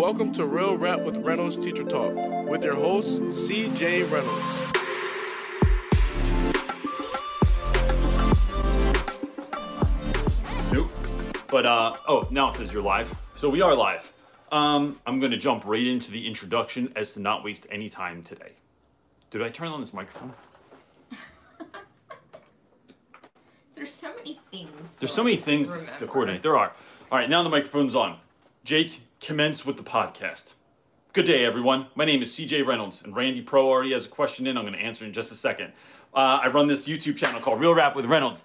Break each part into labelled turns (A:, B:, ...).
A: Welcome to Real Rap with Reynolds Teacher Talk with your host, CJ Reynolds.
B: Nope. But uh oh, now it says you're live. So we are live. Um, I'm gonna jump right into the introduction as to not waste any time today. Did I turn on this microphone?
C: There's so many things.
B: There's so many things to- to coordinate. There are. All right, now the microphone's on. Jake, commence with the podcast. Good day, everyone. My name is CJ Reynolds, and Randy Pro already has a question in. I'm going to answer in just a second. Uh, I run this YouTube channel called Real Rap with Reynolds,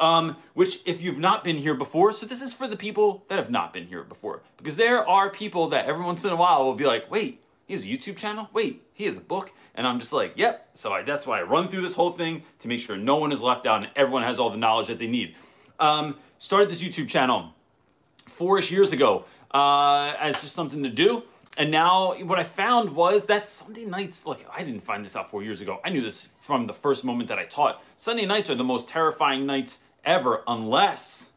B: um, which, if you've not been here before, so this is for the people that have not been here before, because there are people that every once in a while will be like, wait, he has a YouTube channel? Wait, he has a book? And I'm just like, yep. So I, that's why I run through this whole thing to make sure no one is left out and everyone has all the knowledge that they need. Um, started this YouTube channel four-ish years ago uh, as just something to do. And now what I found was that Sunday nights, look, I didn't find this out four years ago. I knew this from the first moment that I taught. Sunday nights are the most terrifying nights ever, unless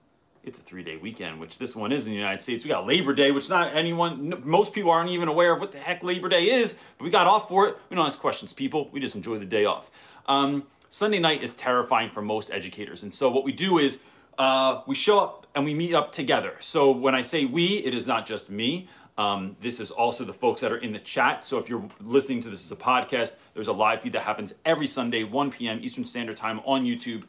B: it's a three-day weekend, which this one is in the United States. We got Labor Day, which not anyone, most people aren't even aware of what the heck Labor Day is, but we got off for it. We don't ask questions, people. We just enjoy the day off. Um, Sunday night is terrifying for most educators, and so what we do is uh, we show up and we meet up together. So when I say we, it is not just me. Um, this is also the folks that are in the chat. So if you're listening to this as a podcast, there's a live feed that happens every Sunday, 1 p.m. Eastern Standard Time on YouTube,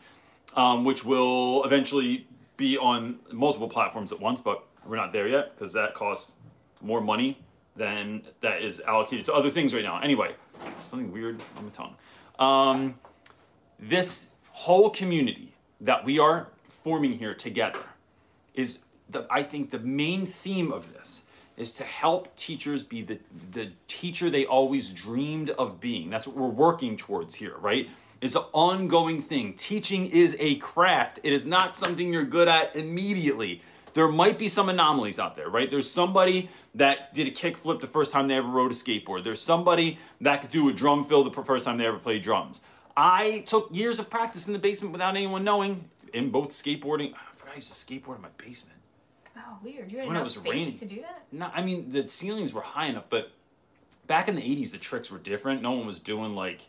B: um, which will eventually be on multiple platforms at once, but we're not there yet because that costs more money than that is allocated to other things right now. Anyway, something weird on the tongue. Um, this whole community that we are forming here together is the I think the main theme of this is to help teachers be the the teacher they always dreamed of being. That's what we're working towards here, right? It's an ongoing thing. Teaching is a craft. It is not something you're good at immediately. There might be some anomalies out there, right? There's somebody that did a kickflip the first time they ever rode a skateboard. There's somebody that could do a drum fill the first time they ever played drums. I took years of practice in the basement without anyone knowing in both skateboarding. I forgot I used to skateboard in my basement.
C: Oh, weird. You had
B: When it
C: enough
B: was
C: space
B: raining.
C: to do that?
B: No, I mean the ceilings were high enough, but back in the '80s the tricks were different. No one was doing like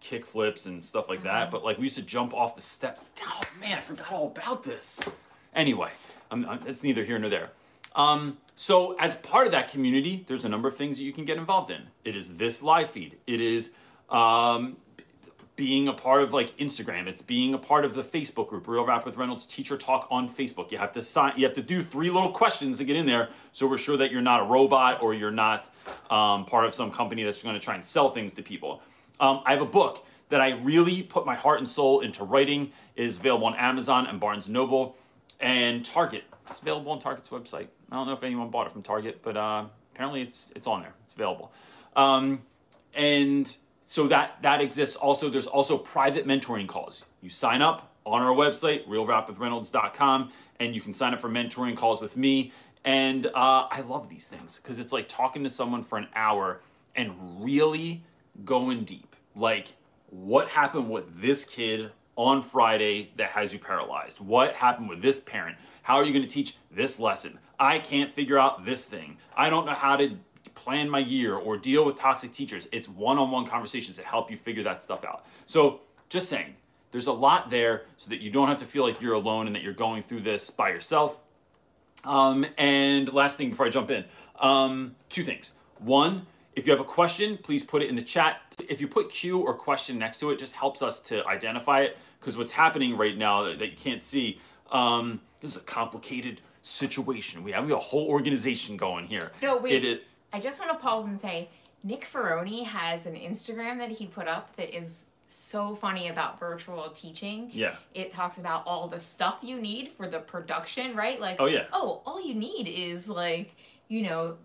B: kick flips and stuff like that. But like we used to jump off the steps. Oh man, I forgot all about this. Anyway, I'm, I'm, it's neither here nor there. Um, so as part of that community, there's a number of things that you can get involved in. It is this live feed. It is um, being a part of like Instagram. It's being a part of the Facebook group, Real Rap with Reynolds Teacher Talk on Facebook. You have to sign. You have to do three little questions to get in there, so we're sure that you're not a robot or you're not um, part of some company that's going to try and sell things to people. Um, I have a book that I really put my heart and soul into writing. It is available on Amazon and Barnes Noble and Target. It's available on Target's website. I don't know if anyone bought it from Target, but uh, apparently it's it's on there. It's available. Um, and so that that exists. Also there's also private mentoring calls. You sign up on our website realrapwithreynolds.com and you can sign up for mentoring calls with me. And uh, i love these things because it's like talking to someone for an hour and really going deep. Like what happened with this kid on friday that has you paralyzed? What happened with this parent? How are you going to teach this lesson? I can't figure out this thing. I don't know how to plan my year or deal with toxic teachers. It's one-on-one conversations that help you figure that stuff out. So just saying, there's a lot there so that you don't have to feel like you're alone and that you're going through this by yourself. Um, and last thing before I jump in, um, two things. One, if you have a question, please put it in the chat. If you put Q or question next to it, just helps us to identify it. Because what's happening right now that, that you can't see, um, this is a complicated situation. We have, we have a whole organization going here.
C: No, wait.
B: It, it,
C: I just want to pause and say Nick Ferroni has an Instagram that he put up that is so funny about virtual teaching.
B: Yeah.
C: It talks about all the stuff you need for the production, right? Like,
B: Oh, yeah.
C: Oh, all you need is like, you know,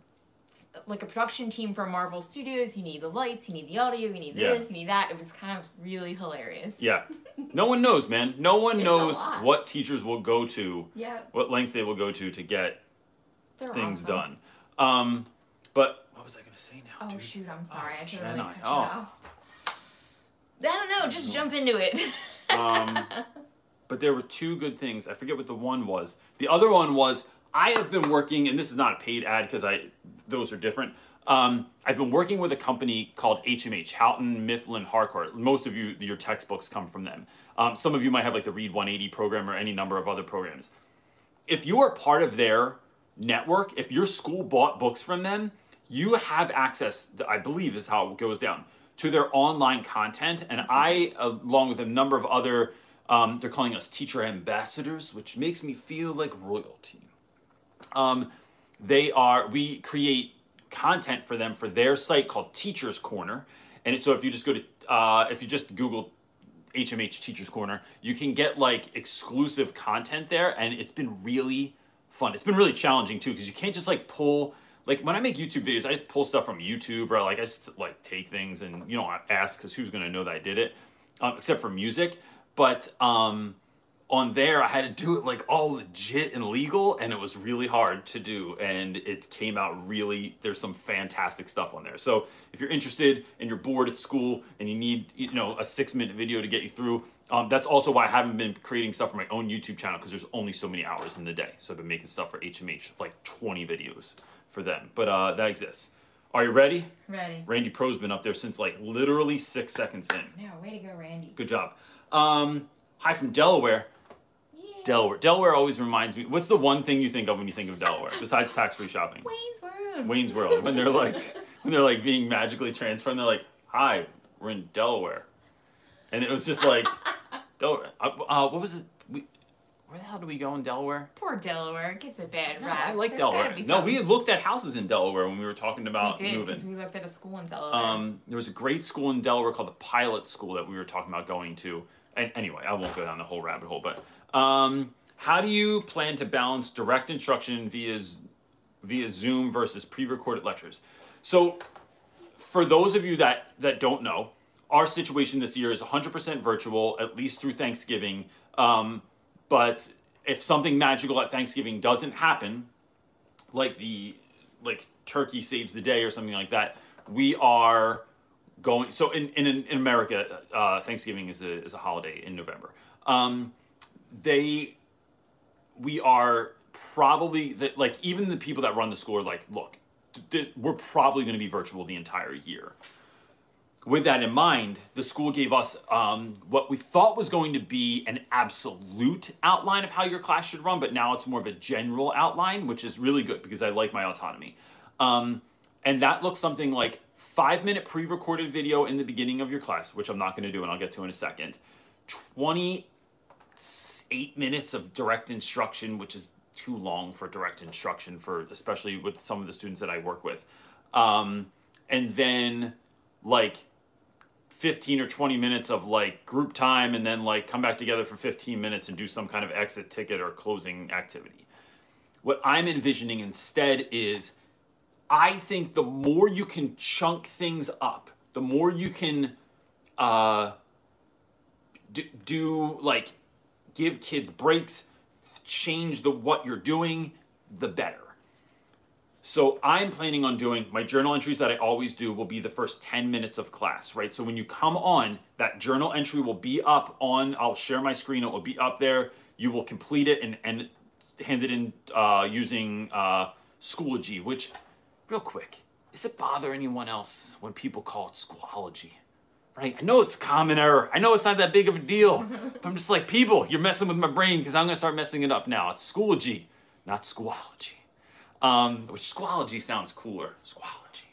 C: like a production team from Marvel Studios. You need the lights, you need the audio, you need
B: Yeah.
C: this, you need that. It was kind of really hilarious.
B: Yeah. No one knows, man. No one
C: It's
B: knows what teachers will go to,
C: Yeah.
B: what lengths they will go to to get
C: They're
B: things
C: awesome.
B: done. Um, but what was I going to say now,
C: Oh
B: dude?
C: shoot, I'm sorry. I
B: Jenna,
C: totally cut you
B: oh.
C: off. I don't know, just jump into it.
B: Um, but there were two good things. I forget what the one was. The other one was I have been working, and this is not a paid ad because I those are different. Um, I've been working with a company called HMH, Houghton Mifflin Harcourt. Most of you, your textbooks come from them. Um, some of you might have like the Read 180 program or any number of other programs. If you are part of their network, if your school bought books from them, you have access, I believe is how it goes down, to their online content. And I, along with a number of other, um, they're calling us teacher ambassadors, which makes me feel like royalty. Um, they are, we create content for them for their site called Teachers Corner. And so if you just go to, uh, if you just Google HMH Teachers Corner, you can get like exclusive content there. And it's been really fun. It's been really challenging too, because you can't just like pull, like when I make YouTube videos, I just pull stuff from YouTube or like I just like take things and, you know, ask because who's to know that I did it, um, except for music. But, um, on there I had to do it like all legit and legal and it was really hard to do and it came out really there's some fantastic stuff on there. So if you're interested and you're bored at school and you need you know a 6 minute video to get you through um, that's also why I haven't been creating stuff for my own YouTube channel because there's only so many hours in the day. So I've been making stuff for HMH, like 20 videos for them. But uh, that exists. Are you ready?
C: Ready.
B: Randy Pro's been up there since like literally six seconds in.
C: Yeah, way to go, Randy.
B: Good job. Um, hi from Delaware. Delaware. Delaware always reminds me. What's the one thing you think of when you think of Delaware besides tax-free shopping?
C: Wayne's World.
B: Wayne's World. When they're like, when they're like being magically transferred, and they're like, "Hi, we're in Delaware," and it was just like, Delaware. Uh, uh, what was it? Where the hell do we go in Delaware?
C: Poor Delaware It gets a bad
B: No,
C: rap.
B: I like
C: There's
B: Delaware. No, we looked at houses in Delaware when we were talking about
C: we did
B: moving.
C: because we looked at a school in Delaware.
B: Um, there was a great school in Delaware called the Pilot School that we were talking about going to. And anyway, I won't go down the whole rabbit hole, but um, how do you plan to balance direct instruction via via Zoom versus pre-recorded lectures? So, for those of you that that don't know, our situation this year is 100% virtual, at least through Thanksgiving. Um, but if something magical at Thanksgiving doesn't happen, like the like turkey saves the day or something like that we are going so in in, in america uh, thanksgiving is a, is a holiday in november. Um, they we are probably that like even the people that run the school are like look th- th- we're probably going to be virtual the entire year with that in mind, the school gave us um, what we thought was going to be an absolute outline of how your class should run, but now it's more of a general outline, which is really good because I like my autonomy. Um, and that looks something like five minute pre recorded video in the beginning of your class, which I'm not going to do and I'll get to in a second. 28 minutes of direct instruction, which is too long for direct instruction for especially with some of the students that I work with. Um, and then like 15 or 20 minutes of like group time and then like come back together for 15 minutes and do some kind of exit ticket or closing activity. What I'm envisioning instead is I think the more you can chunk things up, the more you can uh, do, do like give kids breaks, change the what you're doing, the better. So I'm planning on doing my journal entries that I always do will be the first 10 minutes of class, right? So when you come on, that journal entry will be up on, I'll share my screen, it will be up there. You will complete it and, and hand it in uh, using uh, Schoology, which, real quick, does it bother anyone else when people call it Schoology? Right? I know it's common error. I know it's not that big of a deal. but I'm just like, people, you're messing with my brain because I'm going to start messing it up now. It's Schoology, not Schoology. Um, which squalogy sounds cooler. Squalogy.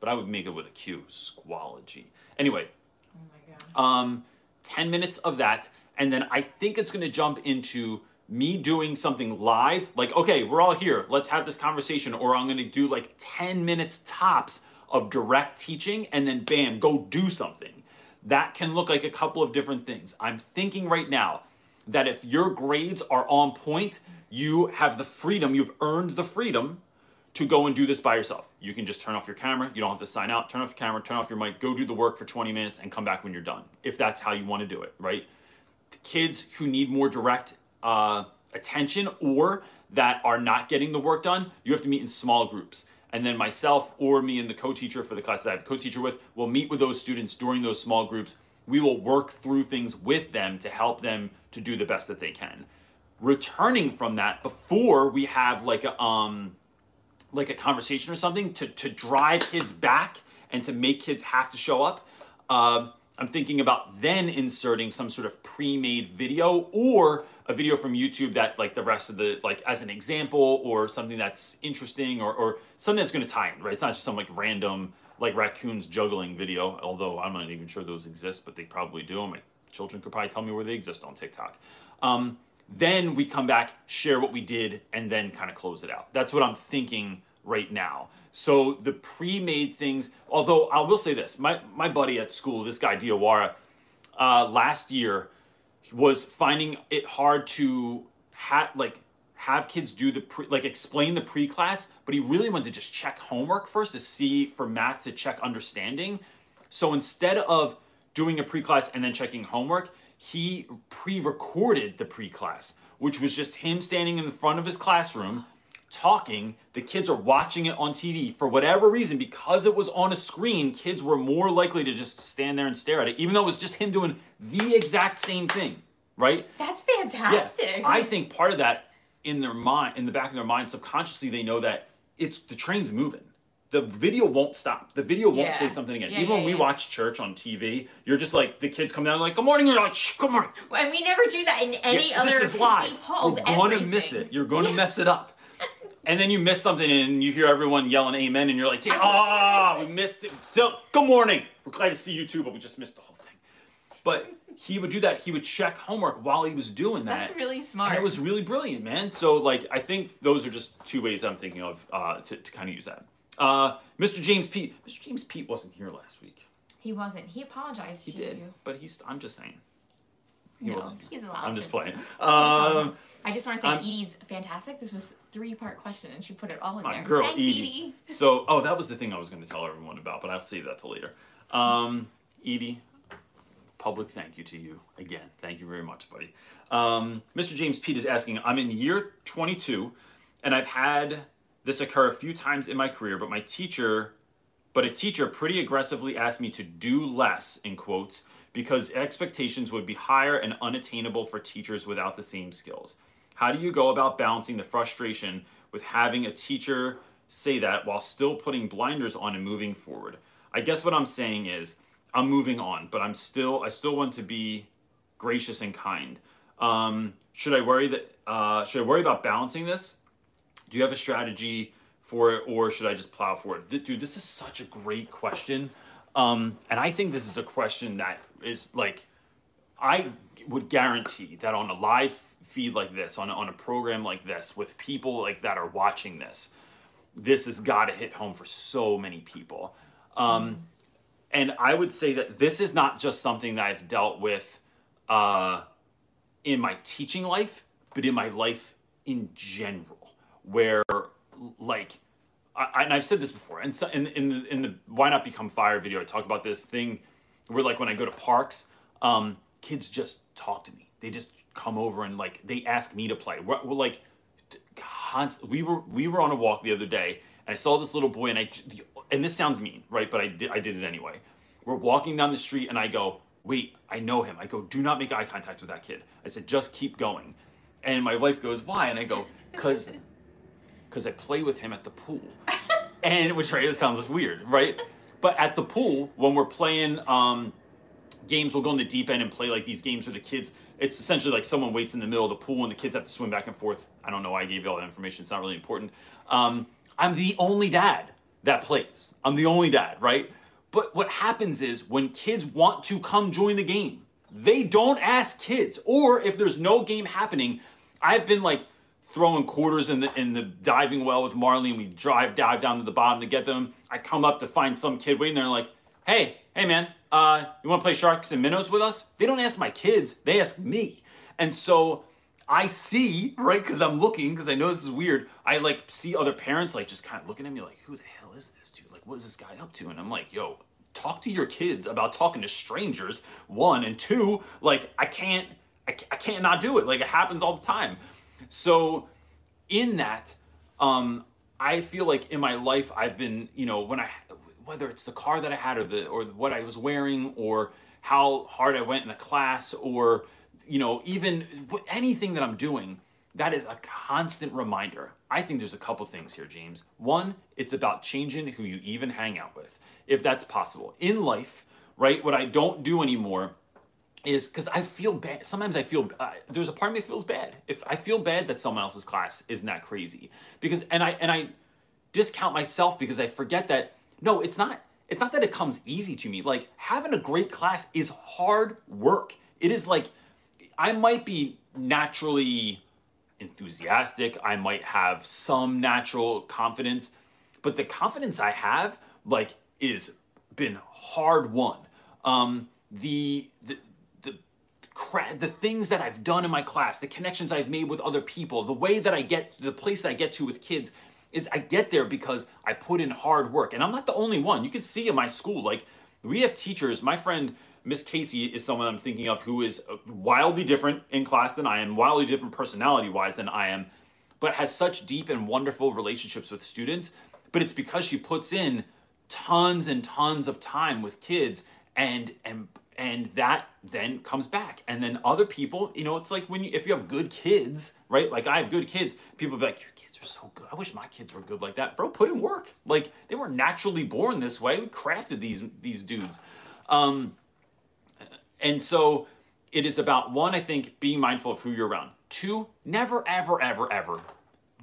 B: But I would make it with a Q. Squalogy. Anyway,
C: oh my god.
B: um, 10 minutes of that. And then I think it's going to jump into me doing something live. Like, okay, we're all here. Let's have this conversation. Or I'm going to do like 10 minutes tops of direct teaching and then bam, go do something. That can look like a couple of different things. I'm thinking right now that if your grades are on point, you have the freedom, you've earned the freedom to go and do this by yourself. You can just turn off your camera, you don't have to sign out, turn off your camera, turn off your mic, go do the work for 20 minutes and come back when you're done, if that's how you want to do it, right? The kids who need more direct uh, attention or that are not getting the work done, you have to meet in small groups. And then myself or me and the co-teacher for the class that I have a co-teacher with will meet with those students during those small groups. We will work through things with them to help them to do the best that they can. Returning from that before we have like a um like a conversation or something to to drive kids back and to make kids have to show up. Um, I'm thinking about then inserting some sort of pre-made video or a video from YouTube that like the rest of the like as an example or something that's interesting or, or something that's going to tie in, right? It's not just some like random like raccoons juggling video, although I'm not even sure those exist, but they probably do. My children could probably tell me where they exist on TikTok. Um, then we come back, share what we did, and then kind of close it out. That's what I'm thinking right now. So the pre-made things, although I will say this, my, my buddy at school, this guy Diawara, uh, last year was finding it hard to ha- like have kids do the pre- like explain the pre-class, but he really wanted to just check homework first to see for math to check understanding. So instead of doing a pre-class and then checking homework, he pre-recorded the pre-class, which was just him standing in the front of his classroom talking. The kids are watching it on TV for whatever reason because it was on a screen. Kids were more likely to just stand there and stare at it, even though it was just him doing the exact same thing, right?
C: That's fantastic.
B: Yeah, I think part of that in their mind, in the back of their mind, subconsciously, they know that it's the train's moving. The video won't stop. The video won't
C: Yeah.
B: say something again.
C: Yeah,
B: Even
C: yeah,
B: when we watch church on TV, you're just like the kids come down like, "Good morning." You're like, "Shh, good morning."
C: and we never do that in any
B: Yeah,
C: other
B: this is live. You're going to miss it. You're going to mess it up. And then you miss something and you hear everyone yelling amen and you're like, ah, we missed it. So, good morning. We're glad to see you too, but we just missed the whole thing. But he would do that. He would check homework while he was doing that.
C: That's really smart.
B: And it was really brilliant, man. So, like, I think those are just two ways I'm thinking of uh, to, to kind of use that. Uh, Mr. James Pete. Mr. James Pete wasn't here last week.
C: He wasn't. He apologized
B: He
C: to
B: did,
C: you.
B: but he's. I'm just saying. He
C: no,
B: wasn't.
C: he's allowed.
B: I'm just playing. Um,
C: I just want to say
B: I'm-
C: Edie's fantastic. This was three part question and she put it all in
B: My
C: there.
B: girl
C: Thanks,
B: Edie.
C: Edie.
B: So, oh, that was the thing I was going to tell everyone about, but I'll save that till later. Um, Edie, public thank you to you again. Thank you very much, buddy. Um, Mr. James Pete is asking, I'm in year 22, and I've had this occur a few times in my career, but my teacher, but a teacher pretty aggressively asked me to do less, in quotes, because expectations would be higher and unattainable for teachers without the same skills. How do you go about balancing the frustration with having a teacher say that while still putting blinders on and moving forward? I guess what I'm saying is I'm moving on, but I'm still I still want to be gracious and kind. Um, should I worry that uh, should I worry about balancing this? Do you have a strategy for it, or should I just plow for it? Dude, this is such a great question, um, and I think this is a question that is like I would guarantee that on a live feed like this, on a, on a program like this, with people like that are watching this, this has got to hit home for so many people. Um, and I would say that this is not just something that I've dealt with uh, in my teaching life, but in my life in general, where like, I, and I've said this before, and so in in the, in the why not become fire video, I talk about this thing where like when I go to parks, um, kids just talk to me. They just come over and like they ask me to play. We're, we're like, const- we were we were on a walk the other day, and I saw this little boy, and I, and this sounds mean, right? But I did I did it anyway. We're walking down the street, and I go, wait, I know him. I go, do not make eye contact with that kid. I said, just keep going. And my wife goes, why? And I go, cause, cause I play with him at the pool. and which right, it sounds weird, right? But at the pool, when we're playing um, games, we'll go in the deep end and play like these games where the kids. It's essentially like someone waits in the middle of the pool and the kids have to swim back and forth. I don't know why I gave you all that information. It's not really important. Um, I'm the only dad that plays. I'm the only dad, right? But what happens is when kids want to come join the game, they don't ask kids. Or if there's no game happening, I've been like throwing quarters in the in the diving well with Marley, and we drive dive down to the bottom to get them. I come up to find some kid waiting there, like, hey, hey man, uh, you want to play sharks and minnows with us? They don't ask my kids, they ask me. And so I see, right, because I'm looking, because I know this is weird. I like see other parents like just kind of looking at me like, who the hell is this dude? Like, what is this guy up to? And I'm like, yo, talk to your kids about talking to strangers. One and two, like I can't, I, I can't not do it. Like it happens all the time. So in that, um, I feel like in my life I've been, you know, when I whether it's the car that I had or the or what I was wearing or how hard I went in a class or you know even anything that I'm doing, that is a constant reminder. I think there's a couple things here, James. One, it's about changing who you even hang out with, if that's possible. In life, right, what I don't do anymore is because I feel bad. Sometimes I feel uh, there's a part of me that feels bad. If I feel bad that someone else's class isn't that crazy, because and I and I discount myself because I forget that no, it's not. It's not that it comes easy to me. Like having a great class is hard work. It is like I might be naturally enthusiastic. I might have some natural confidence, but the confidence I have like is been hard won. Um, the the cra- the things that I've done in my class, the connections I've made with other people, the way that I get the place that I get to with kids is I get there because I put in hard work. And I'm not the only one. You can see in my school like we have teachers, my friend Miss Casey is someone I'm thinking of who is wildly different in class than I am, wildly different personality wise than I am, but has such deep and wonderful relationships with students. But it's because she puts in tons and tons of time with kids and and and that then comes back. And then other people you know it's like when you if you have good kids right? Like i have good kids. People be like your kids are so good. I wish my kids were good like that. Bro put in work. Like they were naturally born this way. We crafted these these dudes. Um and so it is about one, I think, being mindful of who you're around. Two, never, ever, ever, ever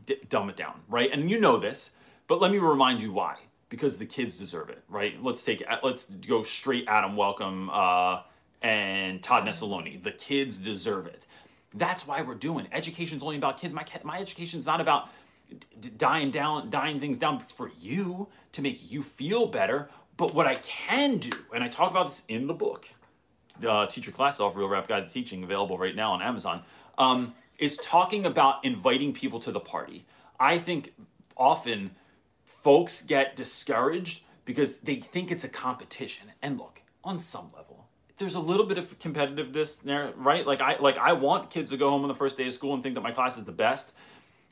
B: d- dumb it down, right? And you know this, but let me remind you why. Because the kids deserve it, right? Let's take let's go straight Adam Welcome uh, and Todd Nesloney. The kids deserve it. That's why we're doing. Education's only about kids. My my education's not about dying down, dying things down for you to make you feel better. But what I can do, and I talk about this in the book, uh, Teach Your Class Off Real Rap Guide to Teaching, available right now on Amazon, um, is talking about inviting people to the party. I think often folks get discouraged because they think it's a competition. And look, on some level, there's a little bit of competitiveness there, right? Like I like I want kids to go home on the first day of school and think that my class is the best.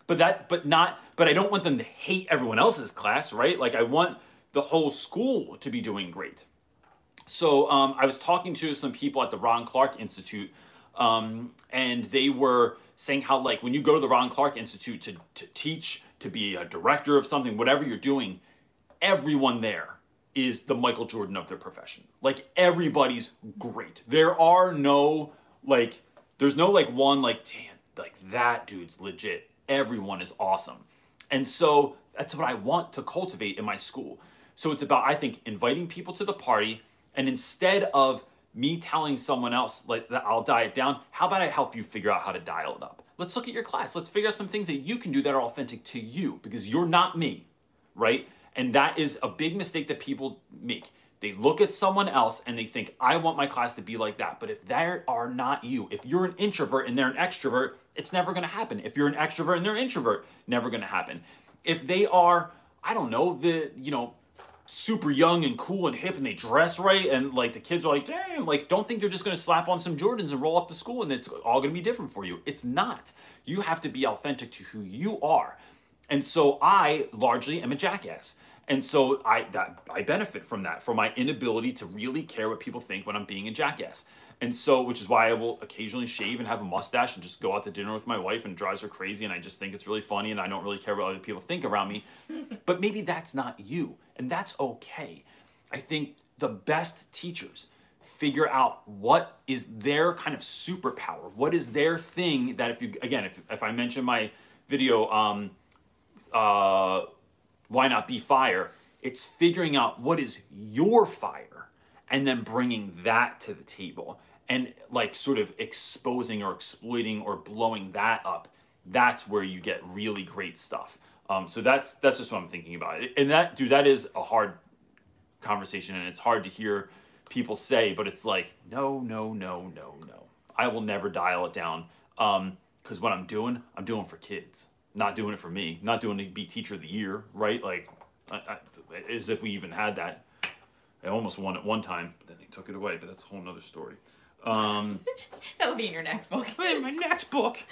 B: But that but not but I don't want them to hate everyone else's class, right? Like I want the whole school to be doing great. So um, I was talking to some people at the Ron Clark Institute, um, and they were saying how like when you go to the Ron Clark Institute to, to teach, to be a director of something, whatever you're doing, everyone there is the Michael Jordan of their profession. Like everybody's great. There are no like there's no like one like damn like that dude's legit. Everyone is awesome. And so that's what I want to cultivate in my school. So it's about I think inviting people to the party and instead of me telling someone else like that I'll dial it down, how about I help you figure out how to dial it up? Let's look at your class. Let's figure out some things that you can do that are authentic to you because you're not me, right? And that is a big mistake that people make. They look at someone else and they think, I want my class to be like that. But if they are not you, if you're an introvert and they're an extrovert, it's never gonna happen. If you're an extrovert and they're an introvert, never gonna happen. If they are, I don't know, the, you know, super young and cool and hip and they dress right and like the kids are like damn like don't think you're just going to slap on some jordans and roll up to school and it's all going to be different for you. It's not. You have to be authentic to who you are. And so i largely am a jackass. And so i that i benefit from that from my inability to really care what people think when i'm being a jackass and so, which is why I will occasionally shave and have a mustache and just go out to dinner with my wife and drives her crazy. And I just think it's really funny and I don't really care what other people think around me. but maybe that's not you. And that's okay. I think the best teachers figure out what is their kind of superpower. What is their thing that if you, again, if, if I mention my video, um, uh, why not be fire? It's figuring out what is your fire and then bringing that to the table and like sort of exposing or exploiting or blowing that up that's where you get really great stuff. Um, so that's that's just what i'm thinking about. And that dude that is a hard conversation and it's hard to hear people say but it's like no no no no no. I will never dial it down. Because um, what i'm doing i'm doing for kids not doing it for me not doing to be teacher of the year right? Like I, I, as if we even had that. I almost won it one time but then they took it away but that's a whole nother story um,
C: That'll be in your next book.
B: in my next book,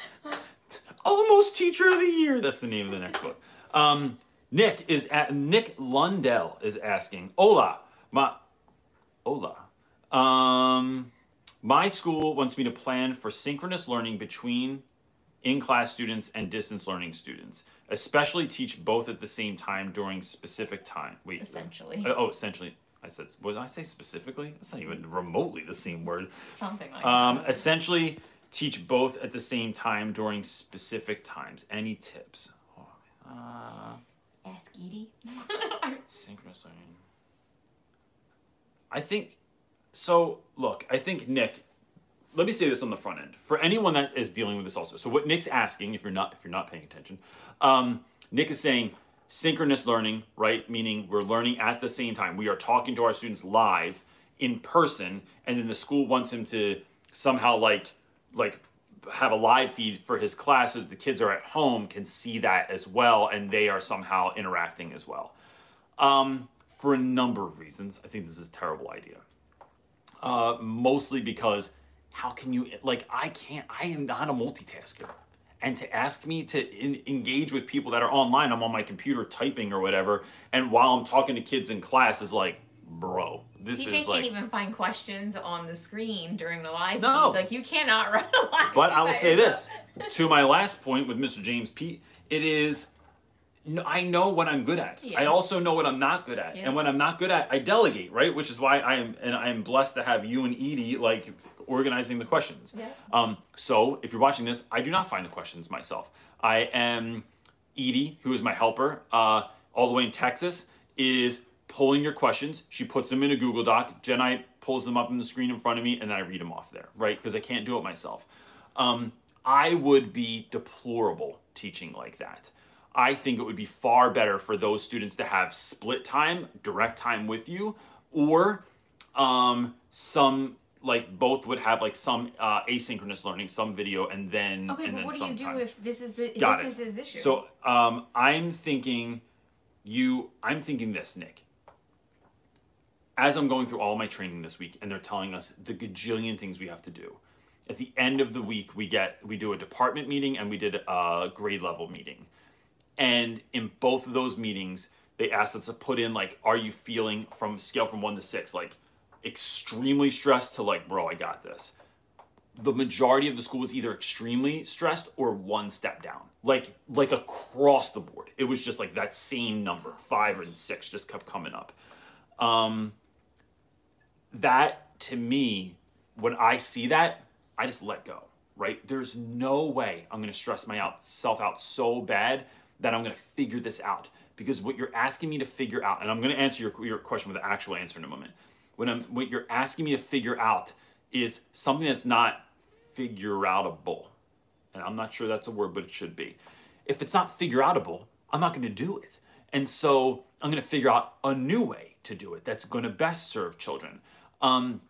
B: almost teacher of the year. That's the name of the next book. Um, Nick is at Nick Lundell is asking, Hola, my Hola. Um, my school wants me to plan for synchronous learning between in class students and distance learning students, especially teach both at the same time during specific time. Wait.
C: Essentially.
B: uh, oh, essentially. I said, what did I say specifically? That's not even remotely the same word.
C: Something like
B: Um,
C: that.
B: essentially, teach both at the same time during specific times. Any tips? Oh, Uh,
C: Ask Edie.
B: synchronous learning. I think so. Look, I think Nick. Let me say this on the front end for anyone that is dealing with this also. So what Nick's asking, if you're not if you're not paying attention, um, Nick is saying synchronous learning, right? Meaning we're learning at the same time. We are talking to our students live in person, and then the school wants him to somehow like like have a live feed for his class so that the kids are at home can see that as well and they are somehow interacting as well um, for a number of reasons i think this is a terrible idea uh, mostly because how can you like i can't i am not a multitasker and to ask me to in, engage with people that are online i'm on my computer typing or whatever and while i'm talking to kids in class is like bro this is like can't
C: even find questions on the screen during the live
B: No.
C: feed. Like you cannot run a live.
B: But I will say this to my last point with Mr. James Pete, It is. I know what I'm good at. I also know what I'm not good at.
C: Yeah.
B: And when I'm not good at, I delegate, right? Which is why I am and I am blessed to have you and Edie like organizing the questions.
C: Yeah.
B: Um, so if you're watching this, I do not find the questions myself. I am Edie, who is my helper, uh, all the way in Texas, is pulling your questions. She puts them in a Google Doc. Jenai pulls them up on the screen in front of me, and then I read them off there, right? Because I can't do it myself. Um, I would be deplorable teaching like that. I think it would be far better for those students to have split time, direct time with you, or um, some like both would have like some uh, asynchronous learning, some video, and then
C: Okay,
B: and
C: but
B: then
C: what do you do
B: time.
C: if this is the
B: Got
C: this
B: it.
C: is his issue?
B: So um, I'm thinking you. I'm thinking this, Nick. As I'm going through all my training this week, and they're telling us the gajillion things we have to do. At the end of the week, we get we do a department meeting and we did a grade level meeting. And in both of those meetings, they asked us to put in like, are you feeling from scale from one to six, like extremely stressed to like, bro, I got this. The majority of the school was either extremely stressed or one step down like like across the board. It was just like that same number. Five and six just kept coming up. Um that to me when i see that i just let go right? There's no way i'm to stress myself out so bad that i'm to figure this out. Because what you're asking me to figure out and i'm to answer your, your question with the actual answer in a moment when i'm what you're asking me to figure out is something that's not figure outable. And I'm not sure that's a word, but it should be. If it's not figure outable, I'm not going to do it. And so I'm going to figure out a new way to do it that's going to best serve children. Um,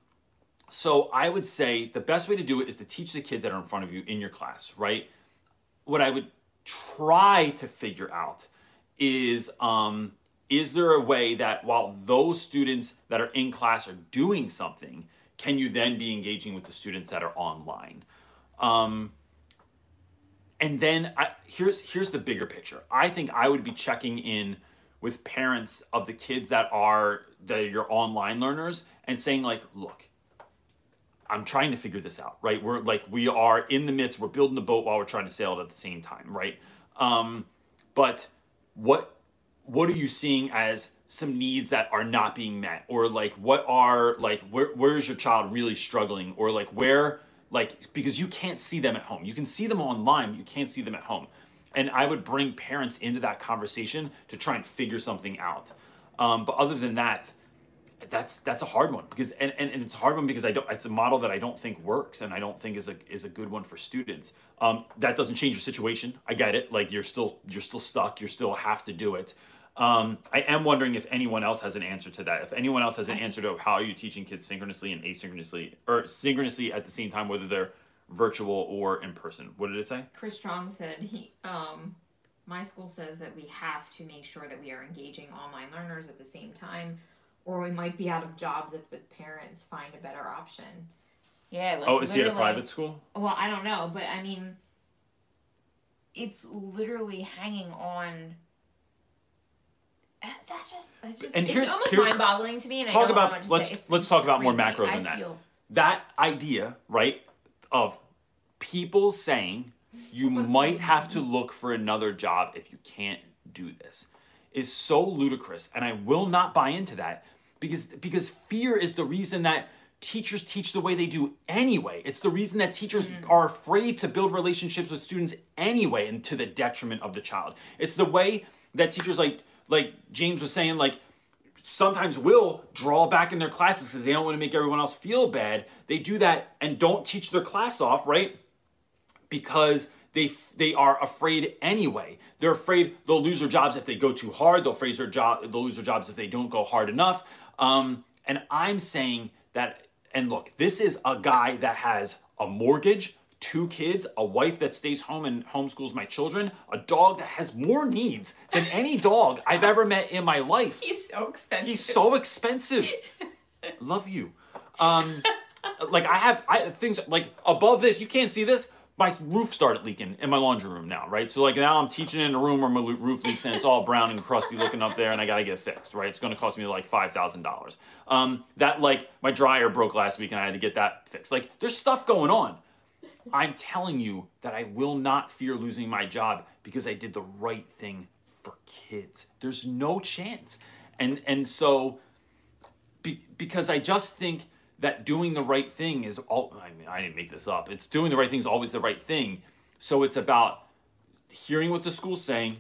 B: so I would say the best way to do it is to teach the kids that are in front of you in your class, right? What I would try to figure out is um, is there a way that while those students that are in class are doing something, can you then be engaging with the students that are online? Um, and then I, here's here's the bigger picture. I think I would be checking in with parents of the kids that are that are your online learners and saying like, look, I'm trying to figure this out, right? We're like we are in the midst. We're building the boat while we're trying to sail it at the same time, right? Um, but what what are you seeing as some needs that are not being met or like what are like where where is your child really struggling or like where like because you can't see them at home you can see them online you can't see them at home and i would bring parents into that conversation to try and figure something out um, but other than that that's that's a hard one because and, and, and it's a hard one because I don't it's a model that I don't think works and I don't think is a is a good one for students. Um, that doesn't change your situation. I get it. Like you're still you're still stuck. You still have to do it. Um, I am wondering if anyone else has an answer to that. If anyone else has an answer to how are you teaching kids synchronously and asynchronously or synchronously at the same time, whether they're virtual or in person. What did it say?
C: Chris Strong said he um my school says that we have to make sure that we are engaging online learners at the same time or we might be out of jobs if the parents find a better option. Yeah, like
B: Oh, is he at a private school?
C: Well, I don't know, but I mean it's literally hanging on Eh, that's just that's just
B: And
C: it's
B: here's-
C: almost
B: here's-
C: mind-boggling to me and
B: talk about- let's-.
C: It's-
B: let's
C: it's
B: talk about more
C: crazy.
B: macro
C: I
B: than that.
C: feel-
B: that idea, right, of people saying you might have to look for another job if you can't do this is so ludicrous and I will not buy into that because because fear is the reason that teachers teach the way they do anyway. It's the reason that teachers mm-hmm. are afraid to build relationships with students anyway and to the detriment of the child. It's the way that teachers like like James was saying like sometimes will draw back in their classes because they don't want to make everyone else feel bad. They do that and don't teach their class off, right? Because they they are afraid anyway. They're afraid they'll lose their jobs if they go too hard. They'll phrase their job. They'll lose their jobs if they don't go hard enough. Um, and I'm saying that. And look, this is a guy that has a mortgage, two kids, a wife that stays home and homeschools my children, a dog that has more needs than any dog I've ever met in my life.
C: He's so expensive.
B: He's so expensive. Love you. Um, like I have I things like above this. You can't see this. My roof started leaking in my laundry room now, right? So like now I'm teaching in a room where my roof leaks and it's all brown and crusty looking up there, and I gotta get it fixed, right? It's gonna cost me like five thousand dollars. Um, that like my dryer broke last week and I had to get that fixed. Like there's stuff going on. I'm telling you that I will not fear losing my job because I did the right thing for kids. There's no chance. And and so be, because I just think that doing the right thing is all I mean I didn't make this up. It's doing the right thing is always the right thing. So it's about hearing what the school's saying,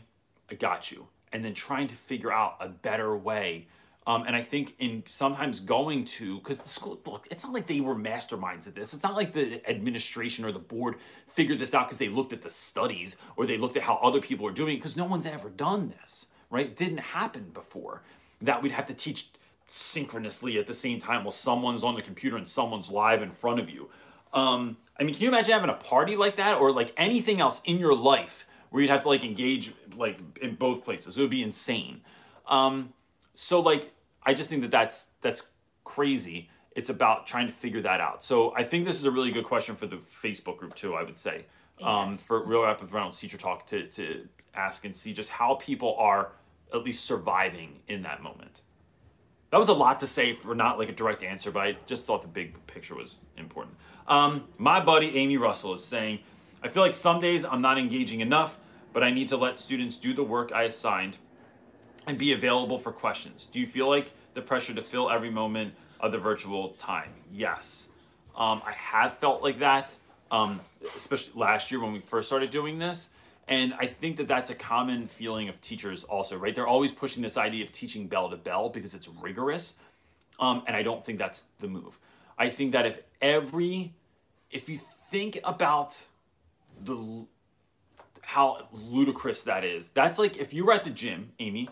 B: I got you, and then trying to figure out a better way. Um, and I think in sometimes going to because the school look, it's not like they were masterminds at this. It's not like the administration or the board figured this out because they looked at the studies or they looked at how other people are doing because no one's ever done this, right? It didn't happen before that we'd have to teach synchronously at the same time while someone's on the computer and someone's live in front of you. Um, I mean, can you imagine having a party like that or like anything else in your life where you'd have to like engage like in both places? It would be insane. Um, so like, I just think that that's that's crazy. It's about trying to figure that out. So I think this is a really good question for the Facebook group too. I would say um, for Real Rap with Reynolds Teacher Talk to to ask and see just how people are at least surviving in that moment. That was a lot to say for not like a direct answer, but I just thought the big picture was important. Um, my buddy Amy Russell is saying, I feel like some days I'm not engaging enough, but I need to let students do the work I assigned and be available for questions. Do you feel like the pressure to fill every moment of the virtual time? Yes. Um, I have felt like that, um, especially last year when we first started doing this. And I think that that's a common feeling of teachers also, right? They're always pushing this idea of teaching bell to bell because it's rigorous. Um, and I don't think that's the move. I think that if every, if you think about the how ludicrous that is. That's like if you were at the gym, Amy,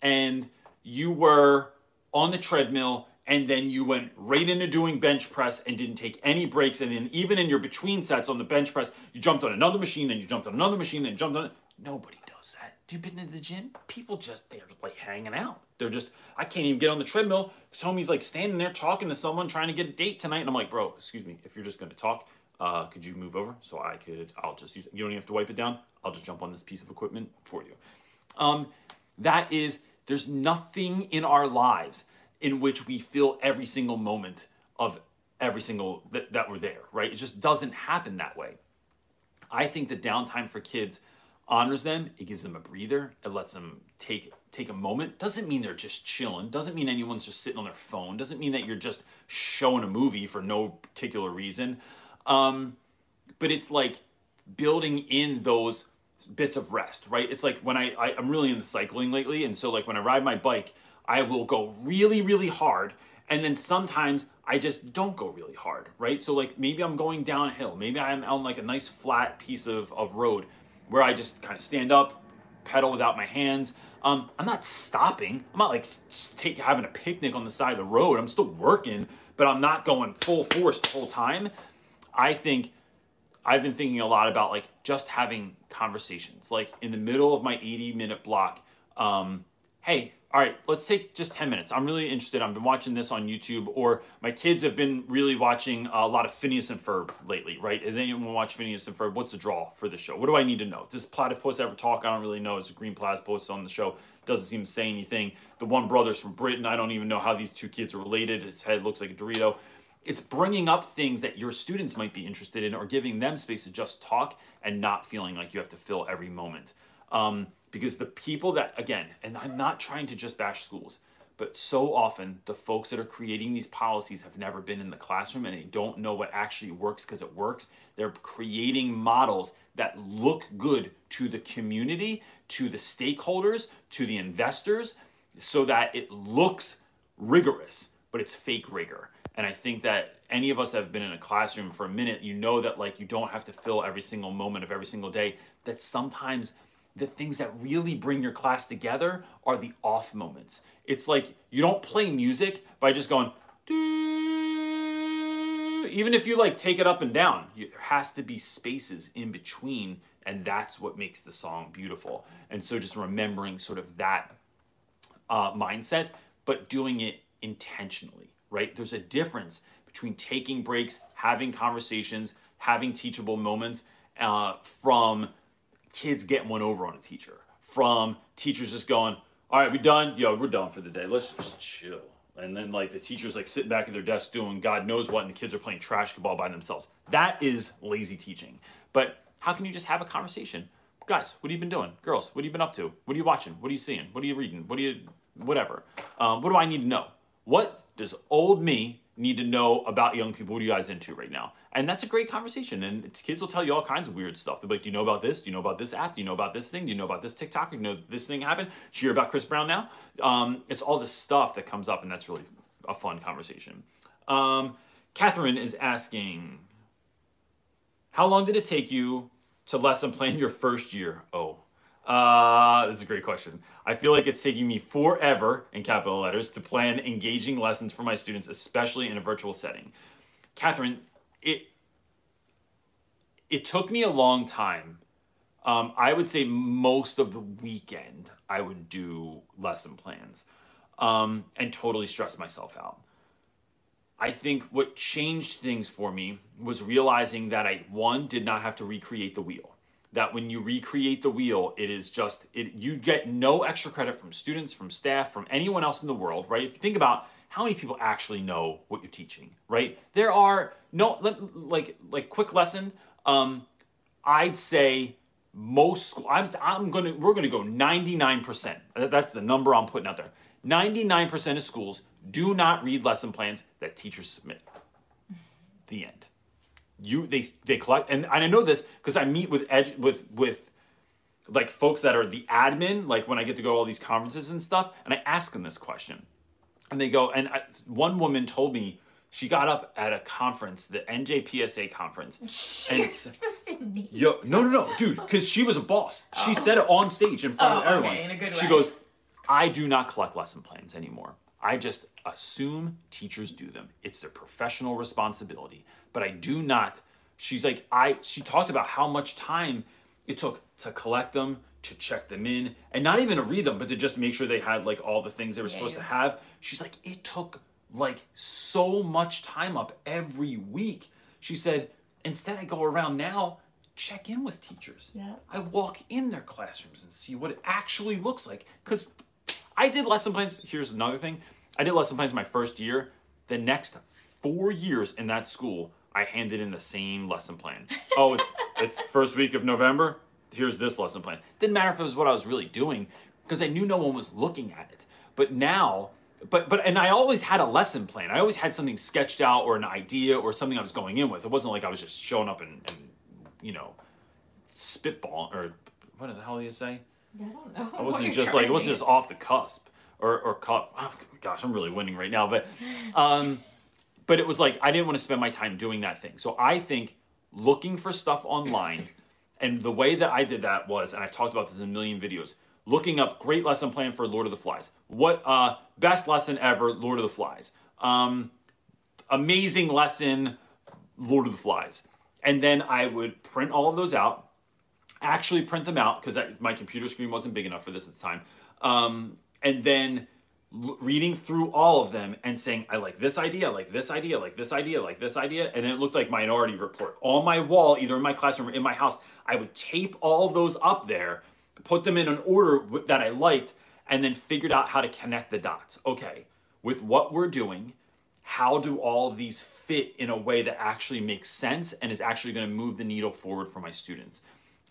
B: and you were on the treadmill and then you went right into doing bench press and didn't take any breaks. And then even in your between sets on the bench press you jumped on another machine then you jumped on another machine then jumped on it. Nobody does that. Do you been to the gym? People just they're just like hanging out. They're just i can't even get on the treadmill. Because homie's like standing there talking to someone trying to get a date tonight and i'm like bro excuse me if you're just to talk uh, could you move over so i could i'll just use you don't even have to wipe it down. I'll just jump on this piece of equipment for you. Um, that is there's nothing in our lives in which we feel every single moment of every single that, that we're there right? It just doesn't happen that way. I think the downtime for kids honors them. It gives them a breather. It lets them take take a moment. Doesn't mean they're just chilling. Doesn't mean anyone's just sitting on their phone. Doesn't mean that you're just showing a movie for no particular reason. Um, but it's like building in those bits of rest, right? It's like when I, I I'm really into cycling lately, and so like when I ride my bike, I will go really really hard, and then sometimes I just don't go really hard, right? So like maybe I'm going downhill, maybe I'm on like a nice flat piece of of road where I just kind of stand up, pedal without my hands. Um, I'm not stopping. I'm not like take having a picnic on the side of the road. I'm still working, but I'm not going full force the whole time. I think I've been thinking a lot about like just having conversations, like in the middle of my 80 minute block. Um, hey, all right, let's take just 10 minutes. I'm really interested. I've been watching this on YouTube, or my kids have been really watching a lot of Phineas and Ferb lately, right? Has anyone watched Phineas and Ferb? What's the draw for the show? What do I need to know? Does Platypus ever talk? I don't really know. It's a green platypus on the show. Doesn't seem to say anything. The one brother's from Britain. I don't even know how these two kids are related. His head looks like a Dorito. It's bringing up things that your students might be interested in or giving them space to just talk and not feeling like you have to fill every moment. Um, because the people that, again, and I'm not trying to just bash schools, but so often the folks that are creating these policies have never been in the classroom and they don't know what actually works because it works. They're creating models that look good to the community, to the stakeholders, to the investors, so that it looks rigorous, but it's fake rigor. And I think that any of us that have been in a classroom for a minute, you know that like you don't have to fill every single moment of every single day. That sometimes the things that really bring your class together are the off moments. It's like you don't play music by just going, even if you like take it up and down, there has to be spaces in between, and that's what makes the song beautiful. And so just remembering sort of that uh, mindset, but doing it intentionally right? There's a difference between taking breaks, having conversations, having teachable moments uh, from kids getting one over on a teacher, from teachers just going, all right, we done? Yo, we're done for the day. Let's just chill. And then like the teacher's like sitting back at their desk doing God knows what, and the kids are playing trash ball by themselves. That is lazy teaching. But how can you just have a conversation? Guys, what have you been doing? Girls, what have you been up to? What are you watching? What are you seeing? What are you reading? What are you, whatever. Um, what do I need to know? What does old me need to know about young people? What are you guys into right now? And that's a great conversation. And kids will tell you all kinds of weird stuff. They'll be like, Do you know about this? Do you know about this app? Do you know about this thing? Do you know about this TikTok? Do you know this thing happened? Did you hear about Chris Brown now? Um, it's all this stuff that comes up, and that's really a fun conversation. Um, Catherine is asking, How long did it take you to lesson plan your first year? Oh, uh, this is a great question. I feel like it's taking me forever, in capital letters, to plan engaging lessons for my students, especially in a virtual setting. Catherine, it it took me a long time. Um, I would say most of the weekend I would do lesson plans um, and totally stress myself out. I think what changed things for me was realizing that I, one, did not have to recreate the wheel that when you recreate the wheel, it is just it you get no extra credit from students, from staff, from anyone else in the world, right? If you think about how many people actually know what you're teaching, right? There are no like like quick lesson. Um, I'd say most I'm, I'm gonna we're gonna go 99%. That's the number I'm putting out there. 99% of schools do not read lesson plans that teachers submit. The end you they they collect and, and I know this because I meet with edge with with like folks that are the admin like when I get to go to all these conferences and stuff and I ask them this question. And they go and I, one woman told me she got up at a conference the NJPSA conference
C: and
B: yo no no no dude because she was a boss. Oh. she said it on stage in front
C: oh,
B: of everyone.
C: okay, in a good
B: she
C: way.
B: goes I do not collect lesson plans anymore I just assume teachers do them it's their professional responsibility but I do not. She's like, I, she talked about how much time it took to collect them, to check them in, and not even to read them, but to just make sure they had like all the things they were yeah, supposed yeah. to have. She's like, it took like so much time up every week. She said, instead I go around now, check in with teachers.
C: Yeah.
B: I walk in their classrooms and see what it actually looks like. Because I did lesson plans. Here's another thing. I did lesson plans my first year. The next four years in that school, I handed in the same lesson plan. Oh, it's it's first week of November. Here's this lesson plan. Didn't matter if it was what I was really doing because I knew no one was looking at it. But now, but but and I always had a lesson plan. I always had something sketched out or an idea or something I was going in with. It wasn't like I was just showing up and, and you know spitball or what the hell do you say?
C: I don't know.
B: I wasn't just like it wasn't just off the cusp or or caught. Oh, gosh, I'm really winning right now. But um, but it was like I didn't want to spend my time doing that thing. So I think looking for stuff online, and the way that I did that was, and I've talked about this in a million videos, looking up great lesson plan for Lord of the Flies. What uh, best lesson ever, Lord of the Flies. Um, amazing lesson, Lord of the Flies. And then I would print all of those out, actually print them out because my computer screen wasn't big enough for this at the time. Um, and then reading through all of them and saying, I like this idea, I like this idea, like this idea, like this idea. And it looked like Minority Report. On my wall, either in my classroom or in my house, I would tape all of those up there, put them in an order that I liked, and then figured out how to connect the dots. Okay, with what we're doing, how do all of these fit in a way that actually makes sense and is actually going to move the needle forward for my students.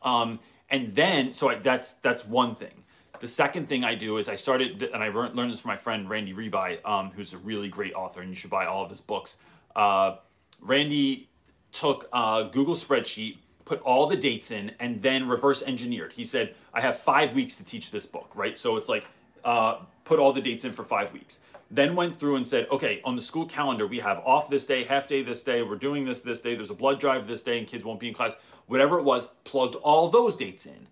B: Um, and then, so I, that's that's one thing. The second thing I do is I started, and I learned this from my friend Randy Ribay, um, who's a really great author, and you should buy all of his books. Uh, Randy took a Google spreadsheet, put all the dates in, and then reverse engineered. He said, I have five weeks to teach this book, right? So it's like, uh, put all the dates in for five weeks. Then went through and said, okay, on the school calendar, we have off this day, half day this day, we're doing this this day, there's a blood drive this day, and kids won't be in class. Whatever it was, plugged all those dates in.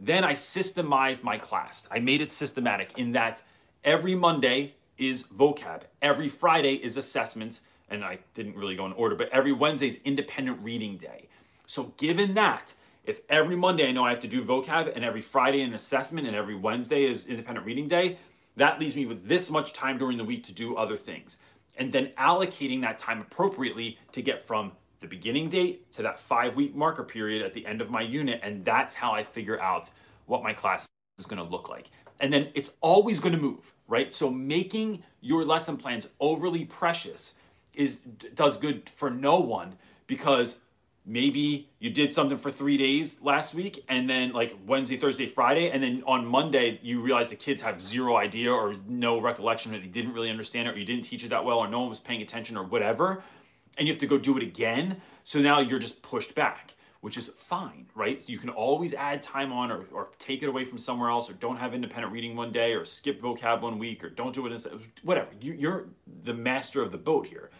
B: Then I systemized my class. I made it systematic in that every Monday is vocab, every Friday is assessments, and I didn't really go in order, but every Wednesday is independent reading day. So, given that, if every Monday I know I have to do vocab, and every Friday an assessment, and every Wednesday is independent reading day, that leaves me with this much time during the week to do other things. And then allocating that time appropriately to get from the beginning date to that five week marker period at the end of my unit. And that's how I figure out what my class is going to look like. And then it's always going to move, right? So making your lesson plans overly precious is does good for no one because maybe you did something for three days last week and then like wednesday thursday friday and then on monday you realize the kids have zero idea or no recollection or they didn't really understand it or you didn't teach it that well or no one was paying attention or whatever and you have to go do it again so now you're just pushed back which is fine right you can always add time on or, or take it away from somewhere else or don't have independent reading one day or skip vocab one week or don't do it in, whatever you, you're the master of the boat here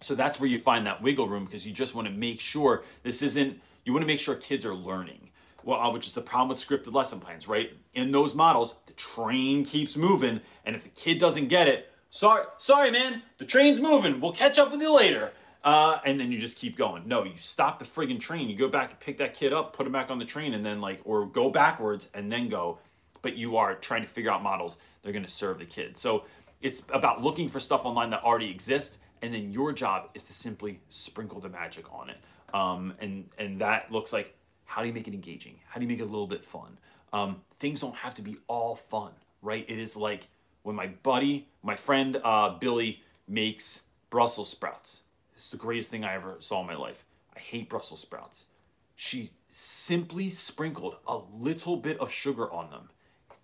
B: so that's where you find that wiggle room because you just want to make sure this isn't, you want to make sure kids are learning. Well, uh, which is the problem with scripted lesson plans, right? In those models, the train keeps moving, and if the kid doesn't get it, sorry, sorry, man, the train's moving. We'll catch up with you later. Uh, and then you just keep going. No, you stop the friggin' train. You go back and pick that kid up, put him back on the train, and then like, or go backwards and then go. But you are trying to figure out models they're going to serve the kid. So it's about looking for stuff online that already exists and then your job is to simply sprinkle the magic on it. Um, and and that looks like how do you make it engaging? How do you make it a little bit fun? Um, things don't have to be all fun, right? It is like when my buddy, my friend uh, Billy makes Brussels sprouts. Is the greatest thing I ever saw in my life. I hate Brussels sprouts. She simply sprinkled a little bit of sugar on them,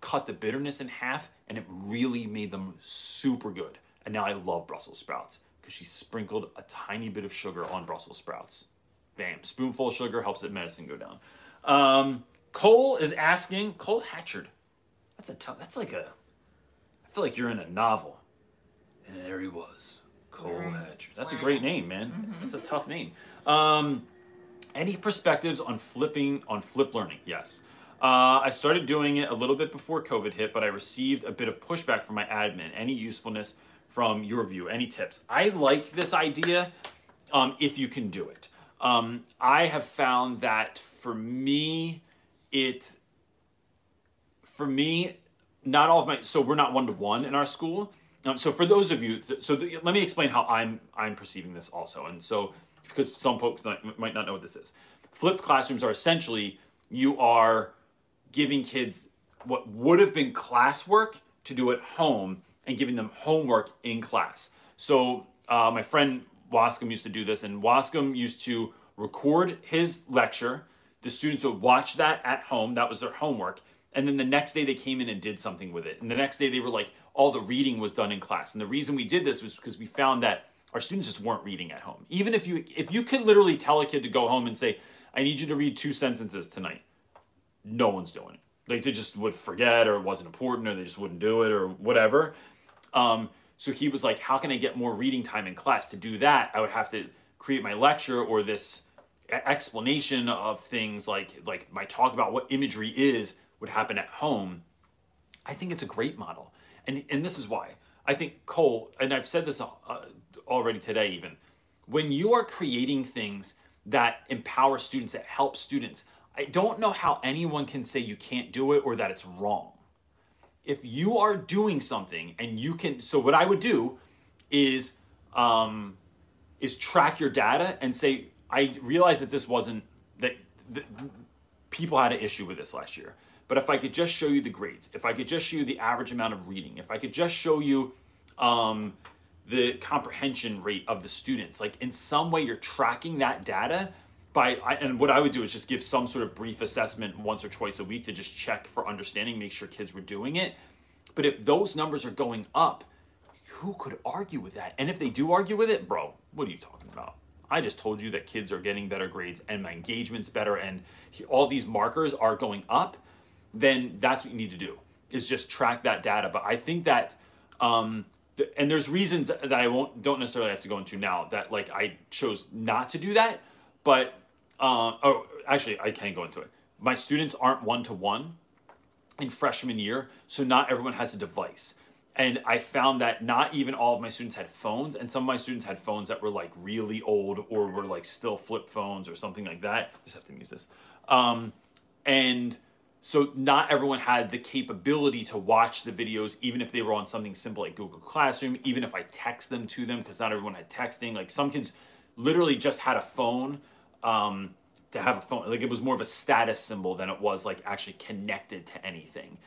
B: cut the bitterness in half, and it really made them super good. And now I love Brussels sprouts because she sprinkled a tiny bit of sugar on Brussels sprouts. Bam, spoonful of sugar helps that medicine go down. Um, Cole is asking, Cole Hatchard. That's a tough, that's like a, feel like you're in a novel. And there he was, Cole right. Hatchard. That's wow. a great name, man. Mm-hmm. That's a tough name. Um, any perspectives on flipping, on flip learning? Yes. Uh, I started doing it a little bit before COVID hit, but I received a bit of pushback from my admin. Any usefulness from your view? Any tips? I like this idea um, if you can do it. Um, I have found that for me, it, for me, not all of my, so we're not one to one in our school. Um, so for those of you, so let me explain how I'm I'm perceiving this also. And so because some folks might not know what this is, flipped classrooms are essentially you are giving kids what would have been classwork to do at home and giving them homework in class. So uh, my friend Wascom used to do this, and Wascom used to record his lecture. The students would watch that at home. That was their homework. And then the next day they came in and did something with it. And the next day they were like, all the reading was done in class. And the reason we did this was because we found that our students just weren't reading at home. Even if you if you could literally tell a kid to go home and say, I need you to read two sentences tonight, no one's doing it. Like they just would forget or it wasn't important or they just wouldn't do it or whatever. Um, so he was like, how can I get more reading time in class? To do that, I would have to create my lecture or this explanation of things like like my talk about what imagery is would happen at home. I think it's a great model, and and this is why I think Cole and I've said this uh, already today. Even when you are creating things that empower students that help students, I don't know how anyone can say you can't do it or that it's wrong if you are doing something and you can so what i would do is um, is track your data and say i realized that this wasn't that, that people had an issue with this last year but if i could just show you the grades if i could just show you the average amount of reading if i could just show you um, the comprehension rate of the students. Like in some way, you're tracking that data by, and what I would do is just give some sort of brief assessment once or twice a week to just check for understanding, make sure kids were doing it. But if those numbers are going up, who could argue with that? And if they do argue with it, bro, what are you talking about? I just told you that kids are getting better grades and my engagement's better and all these markers are going up, then that's what you need to do is just track that data. But I think that, um, th- and there's reasons that I won't don't necessarily have to go into now that like I chose not to do that. But uh, oh, actually, I can go into it. My students aren't one to one in freshman year, so not everyone has a device. And I found that not even all of my students had phones, and some of my students had phones that were like really old or were like still flip phones or something like that. Just have to use this. Um, and so not everyone had the capability to watch the videos, even if they were on something simple like Google Classroom, even if I text them to them, because not everyone had texting. Like some kids literally just had a phone um, to have a phone. Like it was more of a status symbol than it was like actually connected to anything.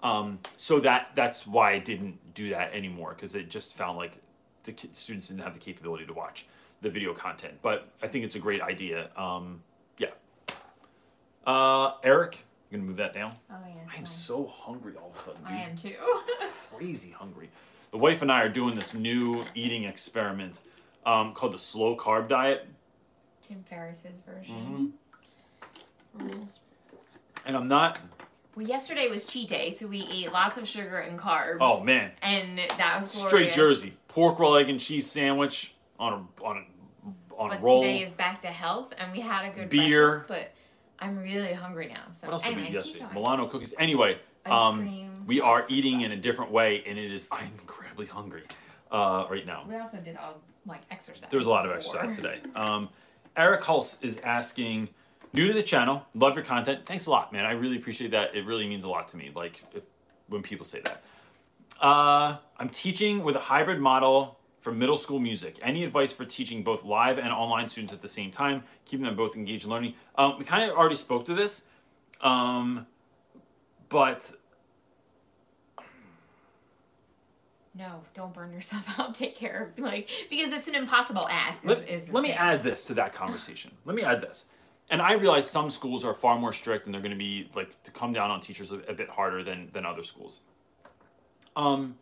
B: Um, so that that's why I didn't do that anymore because it just found like the students didn't have the capability to watch the video content. But I think it's a great idea. Um, yeah. Uh, Eric, you gonna move that down?
C: Oh yes.
B: I am so hungry all of a sudden. Dude.
C: I am too.
B: Crazy hungry. The wife and I are doing this new eating experiment um, called the slow carb diet.
C: Tim Ferriss's version.
B: Mm-hmm.
C: Rules.
B: And I'm not.
C: Well, yesterday was cheat day, so we ate lots of sugar and carbs.
B: Oh man,
C: And that was
B: straight. Jersey pork roll, egg and cheese sandwich on a on a on
C: But
B: a roll.
C: today is back to health, and we had a good
B: Beer.
C: breakfast. But I'm really hungry now. So
B: What else
C: anyway,
B: did we eat yesterday? Milano cookies. Anyway, um, we are eating in a different way, and it is. I'm incredibly hungry uh, right now.
C: We also did all like exercise.
B: There was a lot of
C: before.
B: exercise today. Um, Eric Hulse is asking, new to the channel, love your content. Thanks a lot, man. I really appreciate that. It really means a lot to me. Like if when people say that. Uh, I'm teaching with a hybrid model for middle school music. Any advice for teaching both live and online students at the same time, keeping them both engaged in learning? Um, we kind of already spoke to this, um, but
C: No, don't burn yourself out. Take care of like because it's an impossible ask.
B: Let,
C: is the
B: let me
C: thing.
B: add this to that conversation. let me add this. And I realize some schools are far more strict and they're going to be like to come down on teachers a, a bit harder than than other schools. Um,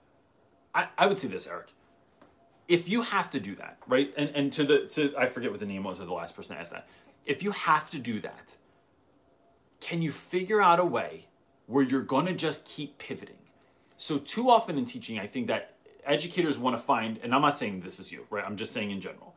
B: I, I would say this, Eric. If you have to do that, right? And and to the to I forget what the name was of the last person that asked that. If you have to do that, can you figure out a way where you're to just keep pivoting? So too often in teaching, I think that educators want to find, and I'm not saying this is you, right? I'm just saying in general,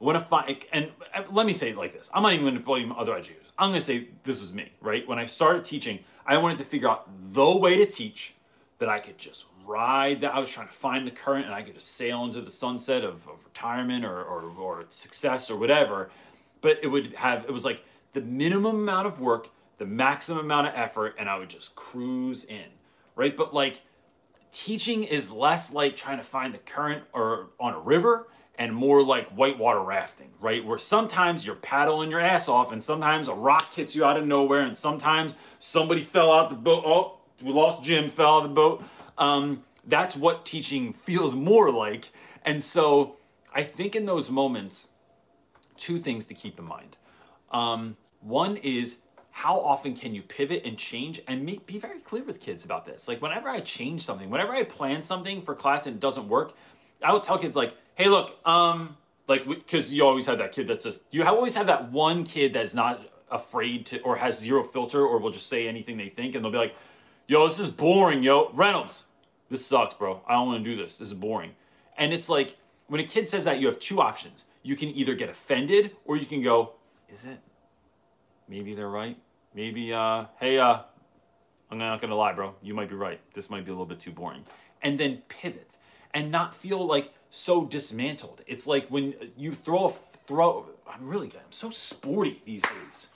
B: want to find, and let me say it like this. I'm not even going to blame other educators. I'm going to say this was me, right? When I started teaching, I wanted to figure out the way to teach that I could just ride that. I was trying to find the current and I could just sail into the sunset of, of retirement or, or, or success or whatever. But it would have, it was like the minimum amount of work, the maximum amount of effort, and I would just cruise in, right? But like, teaching is less like trying to find the current or on a river and more like whitewater rafting, right? Where sometimes you're paddling your ass off and sometimes a rock hits you out of nowhere and sometimes somebody fell out the boat. Oh, we lost Jim, fell out of the boat. Um, that's what teaching feels more like. And so I think in those moments, two things to keep in mind. Um, one is how often can you pivot and change and make, be very clear with kids about this like whenever i change something whenever i plan something for class and it doesn't work i will tell kids like hey look um like because you always have that kid that's just you always have that one kid that's not afraid to or has zero filter or will just say anything they think and they'll be like yo this is boring yo. Reynolds this sucks bro. I don't want to do this. This is boring. And it's like when a kid says that you have two options. You can either get offended or you can go is it? Maybe they're right. Maybe uh hey uh i'm not gonna lie bro. You might be right. This might be a little bit too boring. And then pivot and not feel like so dismantled. It's like when you throw a throw i'm really good. I'm so sporty these days.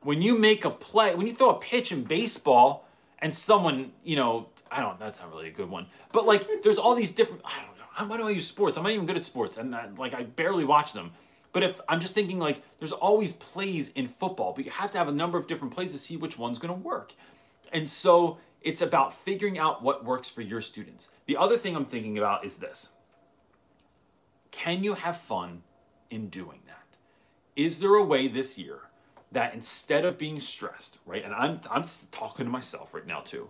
B: When you make a play when you throw a pitch in baseball and someone you know i don't that's not really a good one but like there's all these different i don't know why do i use sports i'm not even good at sports and I, like i barely watch them but if I'm just thinking like there's always plays in football, but you have to have a number of different plays to see which one's going to work. And so it's about figuring out what works for your students. The other thing I'm thinking about is this. can you have fun in doing that? Is there a way this year that instead of being stressed, right? And I'm I'm talking to myself right now too.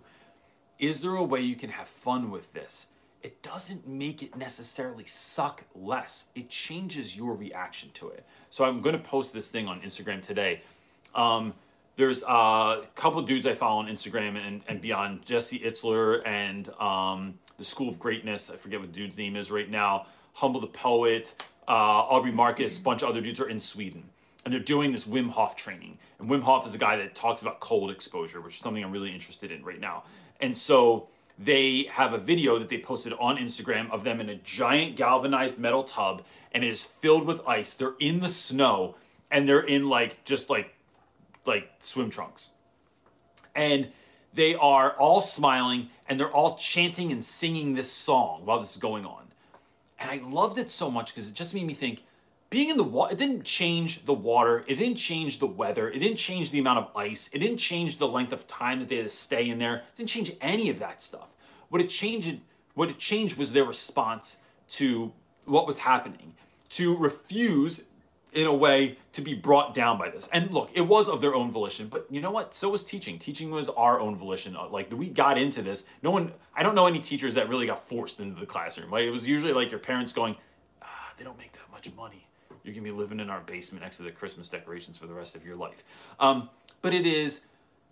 B: Is there a way you can have fun with this? It doesn't make it necessarily suck less. It changes your reaction to it. So I'm to post this thing on Instagram today. Um, there's a couple dudes I follow on Instagram and, and beyond, Jesse Itzler and um, the School of Greatness. I forget what the dude's name is right now. Humble the Poet, uh, Aubrey Marcus, bunch of other dudes are in Sweden. And they're doing this Wim Hof training. And Wim Hof is a guy that talks about cold exposure, which is something I'm really interested in right now. And so they have a video that they posted on Instagram of them in a giant galvanized metal tub and it is filled with ice. They're in the snow and they're in like just like like swim trunks. And they are all smiling and they're all chanting and singing this song while this is going on. And I loved it so much because it just made me think being in the water, it didn't change the water, it didn't change the weather, it didn't change the amount of ice, it didn't change the length of time that they had to stay in there, it didn't change any of that stuff. What it changed, what it changed was their response to what was happening, to refuse in a way to be brought down by this. And look, it was of their own volition, but you know what? So was teaching. Teaching was our own volition. Uh, like we got into this. No one, I don't know any teachers that really got forced into the classroom. Like it was usually like your parents going, ah, they don't make that much money. You're gonna be living in our basement next to the Christmas decorations for the rest of your life. Um, but it is,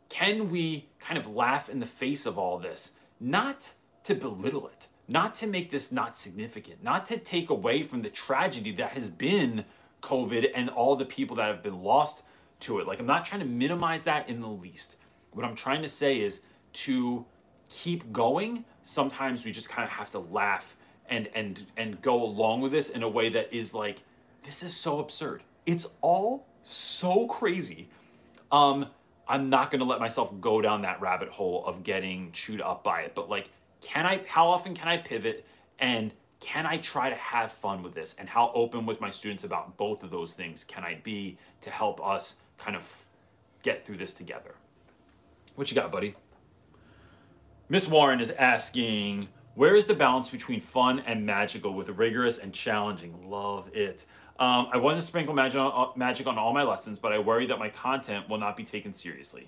B: can we kind of laugh in the face of all this? Not to belittle it, not to make this not significant, not to take away from the tragedy that has been COVID and all the people that have been lost to it. Like, I'm not trying to minimize that in the least. What I'm trying to say is to keep going, sometimes we just kind of have to laugh and and and go along with this in a way that is like this is so absurd. It's all so crazy. Um I'm not going to let myself go down that rabbit hole of getting chewed up by it, but like can I how often can I pivot and can I try to have fun with this? And how open with my students about both of those things can I be to help us kind of get through this together? What you got, buddy? Miss Warren is asking, where is the balance between fun and magical with rigorous and challenging? Love it. Um, I want to sprinkle magic on, uh, magic on all my lessons, but I worry that my content will not be taken seriously.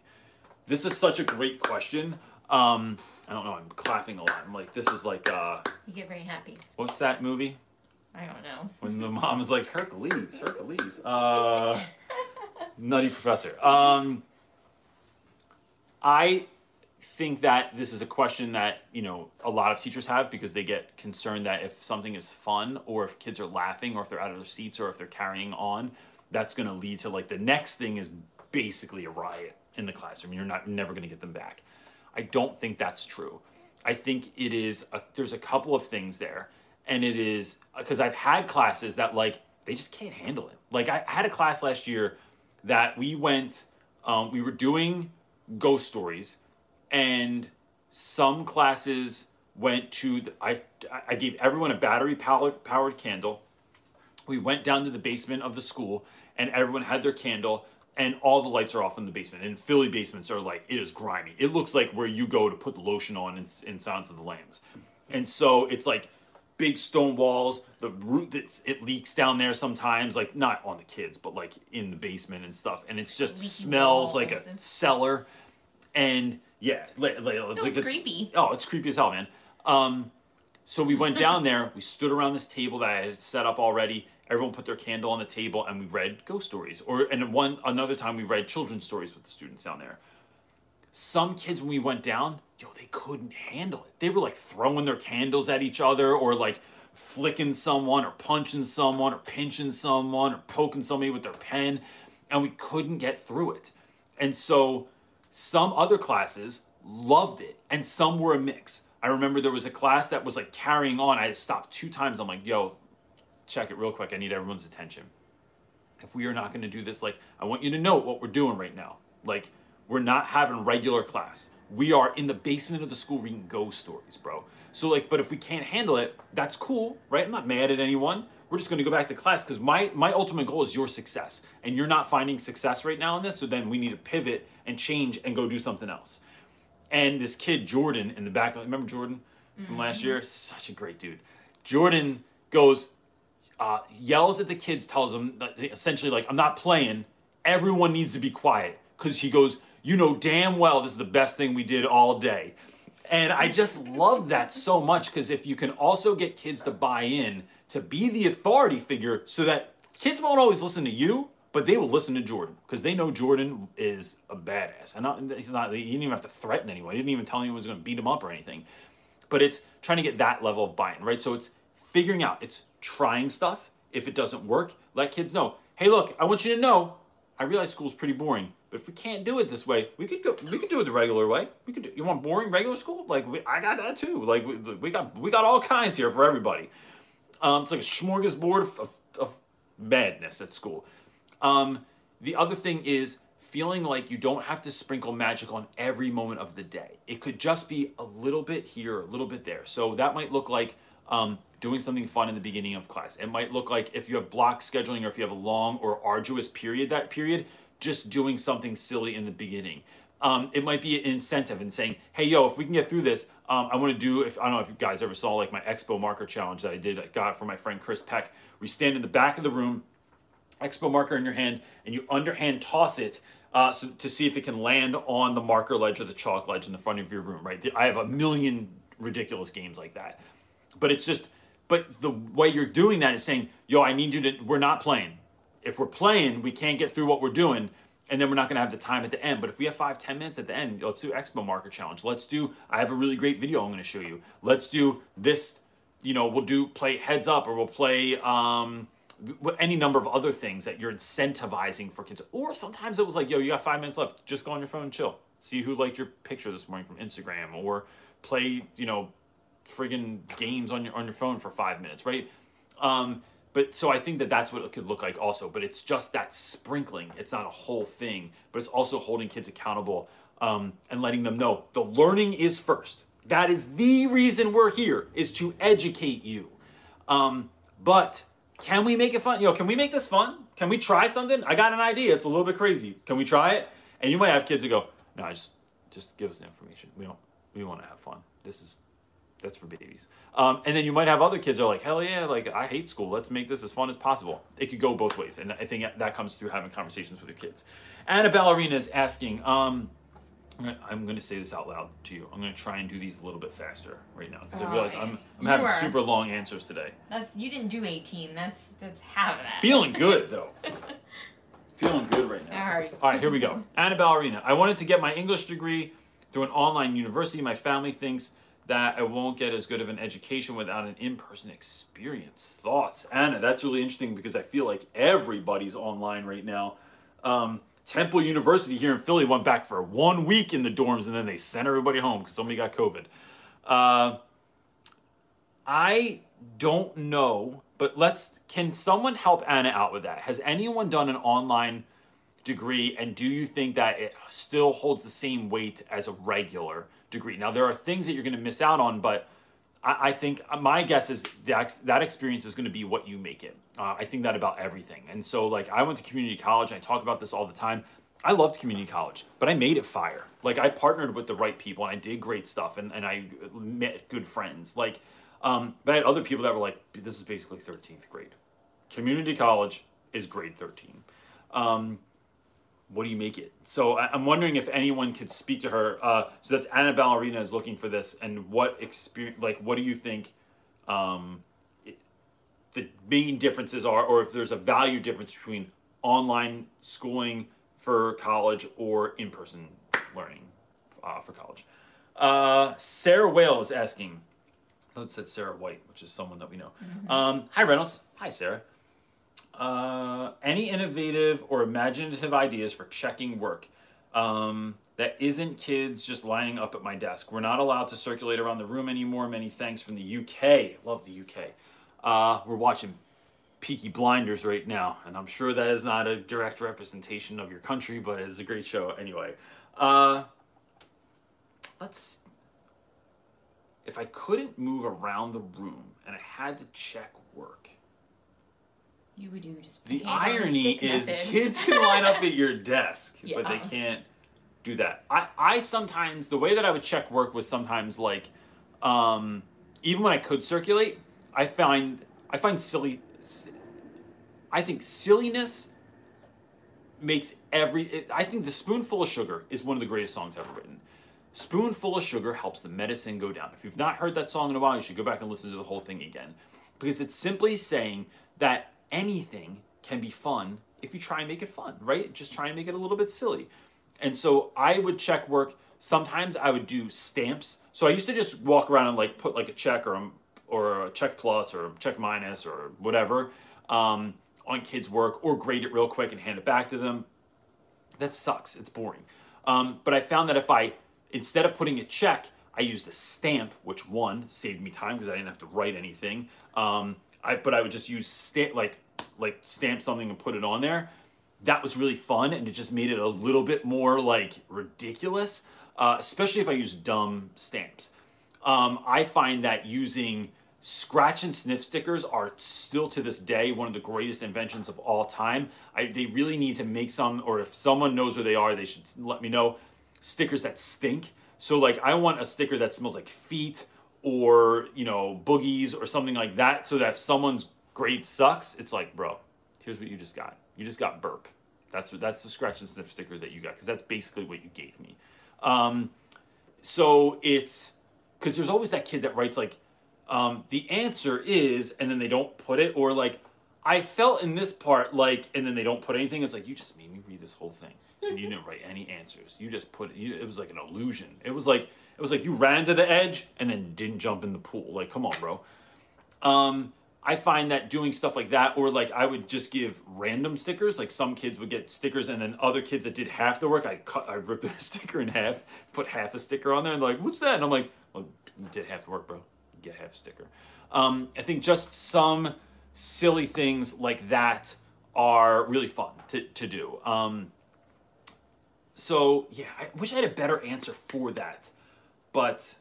B: This is such a great question. Um, I don't know. I'm clapping a lot. I'm like, this is like, uh,
C: You get very happy.
B: what's that movie?
C: I don't know.
B: When the mom is like, Hercules, Hercules. Uh, Nutty Professor. Um, I think that this is a question that, you know, a lot of teachers have because they get concerned that if something is fun or if kids are laughing or if they're out of their seats or if they're carrying on, that's going to lead to like the next thing is basically a riot in the classroom. You're not never going to get them back. I don't think that's true. I think it is, a, there's a couple of things there. And it is, because I've had classes that like, they just can't handle it. Like I had a class last year that we went, um, we were doing ghost stories and some classes went to, the, I, I gave everyone a battery powered, powered candle. We went down to the basement of the school and everyone had their candle and all the lights are off in the basement. And Philly basements are like it is grimy. It looks like where you go to put the lotion on in, in Silence of the Lambs. And so it's like big stone walls. The root that it leaks down there sometimes, like not on the kids, but like in the basement and stuff. And it's just smells like a cellar. And yeah, like, like,
C: No, it's creepy.
B: Oh, it's creepy as hell, man. Um, so we went down there. We stood around this table that I had set up already. Everyone put their candle on the table, and we read ghost stories. Or and one another time we read children's stories with the students down there. Some kids, when we went down, yo, they couldn't handle it. They were like throwing their candles at each other, or like flicking someone, or punching someone, or pinching someone, or poking somebody with their pen, and we couldn't get through it. And so some other classes loved it, and some were a mix. I remember there was a class that was like carrying on. I had stopped two times. I'm like, yo, check it real quick. I need everyone's attention. If we are not going to do this, like, I want you to know what we're doing right now. Like, we're not having regular class. We are in the basement of the school reading ghost stories, bro. So, like, but if we can't handle it, that's cool, right? I'm not mad at anyone. We're just going to go back to class because my my ultimate goal is your success, and you're not finding success right now in this. So then we need to pivot and change and go do something else. And this kid Jordan in the back, remember Jordan from last year? Such a great dude. Jordan goes, uh, yells at the kids, tells them that essentially like I'm not playing. Everyone needs to be quiet because he goes, you know damn well this is the best thing we did all day. And I just love that so much because if you can also get kids to buy in to be the authority figure so that kids won't always listen to you, but they will listen to Jordan because they know Jordan is a badass. And not, he's not, he didn't even have to threaten anyone. He didn't even tell anyone he was going to beat him up or anything. But it's trying to get that level of buy in, right? So it's figuring out, it's trying stuff. If it doesn't work, let kids know, hey, look, I want you to know, I realize school's pretty boring. But if we can't do it this way, we could go. We could do it the regular way. We could. Do, you want boring regular school? Like we, I got that too. Like we, we got we got all kinds here for everybody. Um, it's like a smorgasbord of, of, madness at school. Um, the other thing is feeling like you don't have to sprinkle magic on every moment of the day. It could just be a little bit here, a little bit there. So that might look like um, doing something fun in the beginning of class. It might look like if you have block scheduling or if you have a long or arduous period, that period, just doing something silly in the beginning. Um, it might be an incentive and saying, hey, yo, if we can get through this, um, I want to do, if I don't know if you guys ever saw like my Expo marker challenge that I did, I got from my friend Chris Peck. We stand in the back of the room, Expo marker in your hand, and you underhand toss it uh, so, to see if it can land on the marker ledge or the chalk ledge in the front of your room, right? I have a million ridiculous games like that. But it's just, but the way you're doing that is saying, yo, I need you to, we're not playing if we're playing, we can't get through what we're doing, and then we're not going to have the time at the end. But if we have five, ten minutes at the end, let's do Expo Marker Challenge. Let's do. I have a really great video I'm going to show you. Let's do this. You know, we'll do play heads up, or we'll play um, any number of other things that you're incentivizing for kids. Or sometimes it was like, yo, you got five minutes left. Just go on your phone and chill. See who liked your picture this morning from Instagram, or play, you know, friggin' games on your on your phone for five minutes, right? Um, but so I think that that's what it could look like also. But it's just that sprinkling. It's not a whole thing, but it's also holding kids accountable um, and letting them know the learning is first. That is the reason we're here is to educate you. Um, but can we make it fun? Yo, can we make this fun? Can we try something? I got an idea. It's a little bit crazy. Can we try it? And you might have kids who go, no, just just give us the information. We don't we want to have fun. This is that's for babies. Um, and then you might have other kids who are like, hell yeah, like I hate school. Let's make this as fun as possible. It could go both ways, and I think that comes through having conversations with your kids. Anna Ballerina is asking. Um, I'm going to say this out loud to you. I'm going to try and do these a little bit faster right now because I realize I'm I'm having are. super long answers today.
C: That's you didn't do 18. That's that's half of that.
B: Feeling good though. Feeling good right now. All right. All right, here we go. Anna Ballerina. I wanted to get my English degree through an online university. My family thinks that I won't get as good of an education without an in-person experience. Thoughts, Anna? That's really interesting because I feel like everybody's online right now. Um, Temple University here in Philly went back for one week in the dorms and then they sent everybody home because somebody got COVID. Uh, I don't know, but let's. Can someone help Anna out with that? Has anyone done an online degree, and do you think that it still holds the same weight as a regular? Degree. Now, there are things that you're going to miss out on, but I, I think uh, my guess is that, that experience is going to be what you make it. Uh, I think that about everything. And so, like, I went to community college, and I talk about this all the time. I loved community college, but I made it fire. Like, I partnered with the right people and I did great stuff and, and I met good friends. Like, um, but I had other people that were like, this is basically 13th grade. Community college is grade 13. Um, what do you make it? So I'm wondering if anyone could speak to her. Uh, so that's Anna Ballerina is looking for this, and what experience, like, what do you think um, it, the main differences are, or if there's a value difference between online schooling for college or in-person learning uh, for college? Uh, Sarah Whale is asking. Let's say Sarah White, which is someone that we know. Mm-hmm. Um, hi Reynolds. Hi Sarah. Uh, any innovative or imaginative ideas for checking work um, that isn't kids just lining up at my desk. We're not allowed to circulate around the room anymore. Many thanks from the UK. Love the UK. Uh, we're watching Peaky Blinders right now, and I'm sure that is not a direct representation of your country, but it's a great show anyway. Uh, let's. If I couldn't move around the room and I had to check work,
C: you would do just
B: the irony is method. kids can line up at your desk yeah. but they can't do that I, I sometimes the way that i would check work was sometimes like um, even when i could circulate i find i find silly I think silliness makes every. It, I think the spoonful of sugar is one of the greatest songs ever written. Spoonful of sugar helps the medicine go down. If you've not heard that song in a while, you should go back and listen to the whole thing again, because it's simply saying that anything can be fun if you try and make it fun, right? Just try and make it a little bit silly. And so I would check work. Sometimes I would do stamps. So I used to just walk around and like put like a check or a, or a check plus or check minus or whatever um, on kids' work or grade it real quick and hand it back to them. That sucks. It's boring. Um, but I found that if I instead of putting a check, I used a stamp, which one saved me time because I didn't have to write anything. Um, I but I would just use stamp like like stamp something and put it on there. That was really fun, and it just made it a little bit more like ridiculous, uh, especially if I use dumb stamps. Um, I find that using scratch and sniff stickers are still to this day one of the greatest inventions of all time. I, they really need to make some, or if someone knows where they are, they should let me know. Stickers that stink. So like, I want a sticker that smells like feet or you know boogies or something like that, so that if someone's grade sucks, it's like, bro, here's what you just got. You just got burp. That's what that's the scratch and sniff sticker that you got because that's basically what you gave me. Um, so it's because there's always that kid that writes like um, the answer is and then they don't put it or like i felt in this part like and then they don't put anything it's like you just made me read this whole thing and you didn't write any answers you just put it you, it was like an illusion it was like it was like you ran to the edge and then didn't jump in the pool like come on bro um, I find that doing stuff like that, or like I would just give random stickers. Like some kids would get stickers, and then other kids that did half the work, I cut, I ripped the sticker in half, put half a sticker on there, and they're like, "What's that?" And I'm like, "Well, you did half the work, bro. Get half a sticker." Um, I think just some silly things like that are really fun to to do. Um, so yeah, I wish I had a better answer for that, but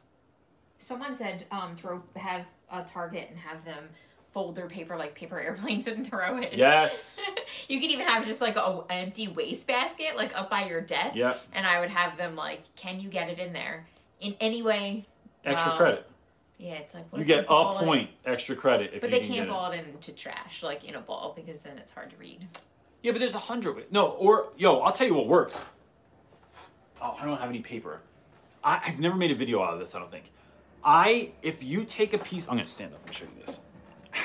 C: Someone said um, throw have a target and have them fold their paper like paper airplanes and throw it.
B: yes,
C: you could even have just like a empty waste basket like up by your desk.
B: Yep.
C: And I would have them like, can you get it in there in any way?
B: extra
C: Well,
B: credit.
C: Yeah, it's like what
B: You get a
C: ball it-
B: point extra credit if
C: But
B: you
C: they
B: can
C: can't
B: get it.
C: ball it into trash like in a ball because then it's hard to read.
B: Yeah, but there's a hundred. wa- No, or yo, I'll tell you what works. Oh, I don't have any paper. I, I've never made a video out of this. I don't think. I if you take a piece, I'm gonna stand up and show you this. Ow,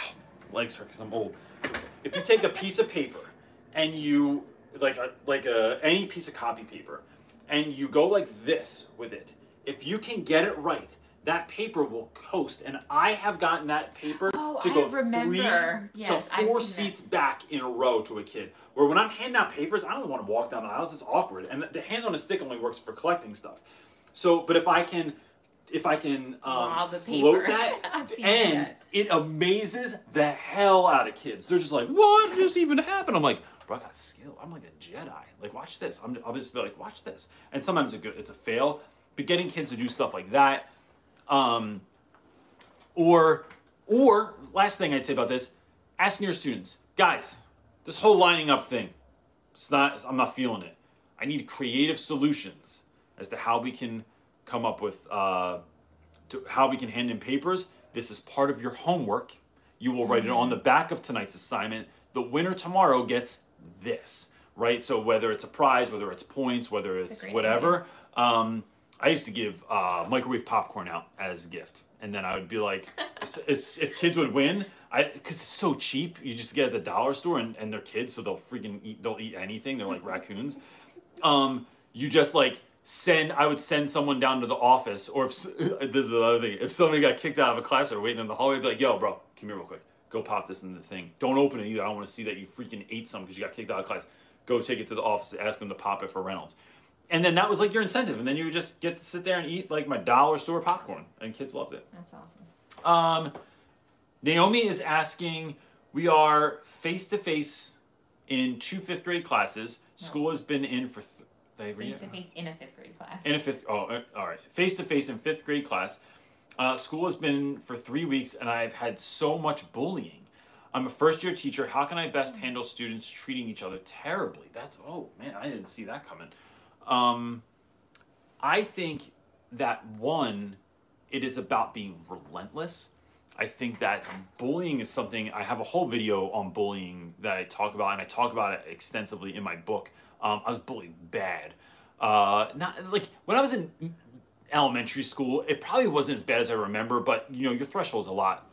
B: legs hurt because I'm old. If you take a piece of paper and you like a like a any piece of copy paper and you go like this with it, if you can get it right, that paper will coast. And I have gotten that paper
C: Oh,
B: to go three
C: Yes,
B: to four
C: seen that.
B: seats back in a row to a kid. Where when I'm handing out papers, I don't want to walk down the aisles. It's awkward, and the hand on a stick only works for collecting stuff. So, but if I can, if I can um,
C: Wow, the
B: float that, and
C: that.
B: it amazes the hell out of kids. They're just like, "What just even happened?" I'm like, "Bro, I got skill. I'm like a Jedi. Like, watch this." I'm, I'll just be like, "Watch this." And sometimes it's a good, it's a fail. But getting kids to do stuff like that, um, or or last thing I'd say about this, asking your students, guys, this whole lining up thing, it's not I'm not feeling it. I need creative solutions as to how we can come up with uh, to how we can hand in papers. This is part of your homework. You will write it on the back of tonight's assignment. The winner tomorrow gets this, right? So whether it's a prize, whether it's points, whether it's whatever. Um, I used to give uh, microwave popcorn out as a gift, and then I would be like, if, if- if kids would win, I because it's so cheap, you just get at the dollar store, and, and they're kids, so they'll freaking eat, they'll eat anything. They're like raccoons. Um, you just like send. I would send someone down to the office, or if this is another thing, if somebody got kicked out of a class or waiting in the hallway, I'd be like, yo, bro, come here real quick. Go pop this in the thing. Don't open it either. I don't want to see that you freaking ate some because you got kicked out of class. Go take it to the office. Ask them to pop it for Reynolds and then that was like your incentive, and then you would just get to sit there and eat like my dollar store popcorn, and kids loved it.
C: That's awesome.
B: Um, Naomi is asking, we are face to face in two fifth grade classes. School has been in for. Th- did I read
C: Face to face in a fifth grade class.
B: In a fifth. Oh, uh, all right. Face to face in fifth grade class. Uh, school has been for three weeks, and I've had so much bullying. I'm a first year teacher. How can I best handle students treating each other terribly? That's oh man, I didn't see that coming. Um, I think that one, it is about being relentless. I think that bullying is something I have a whole video on bullying that I talk about, and I talk about it extensively in my book. Um, I was bullied bad. Uh, not like when I was in elementary school, it probably wasn't as bad as I remember, but you know, your threshold's a lot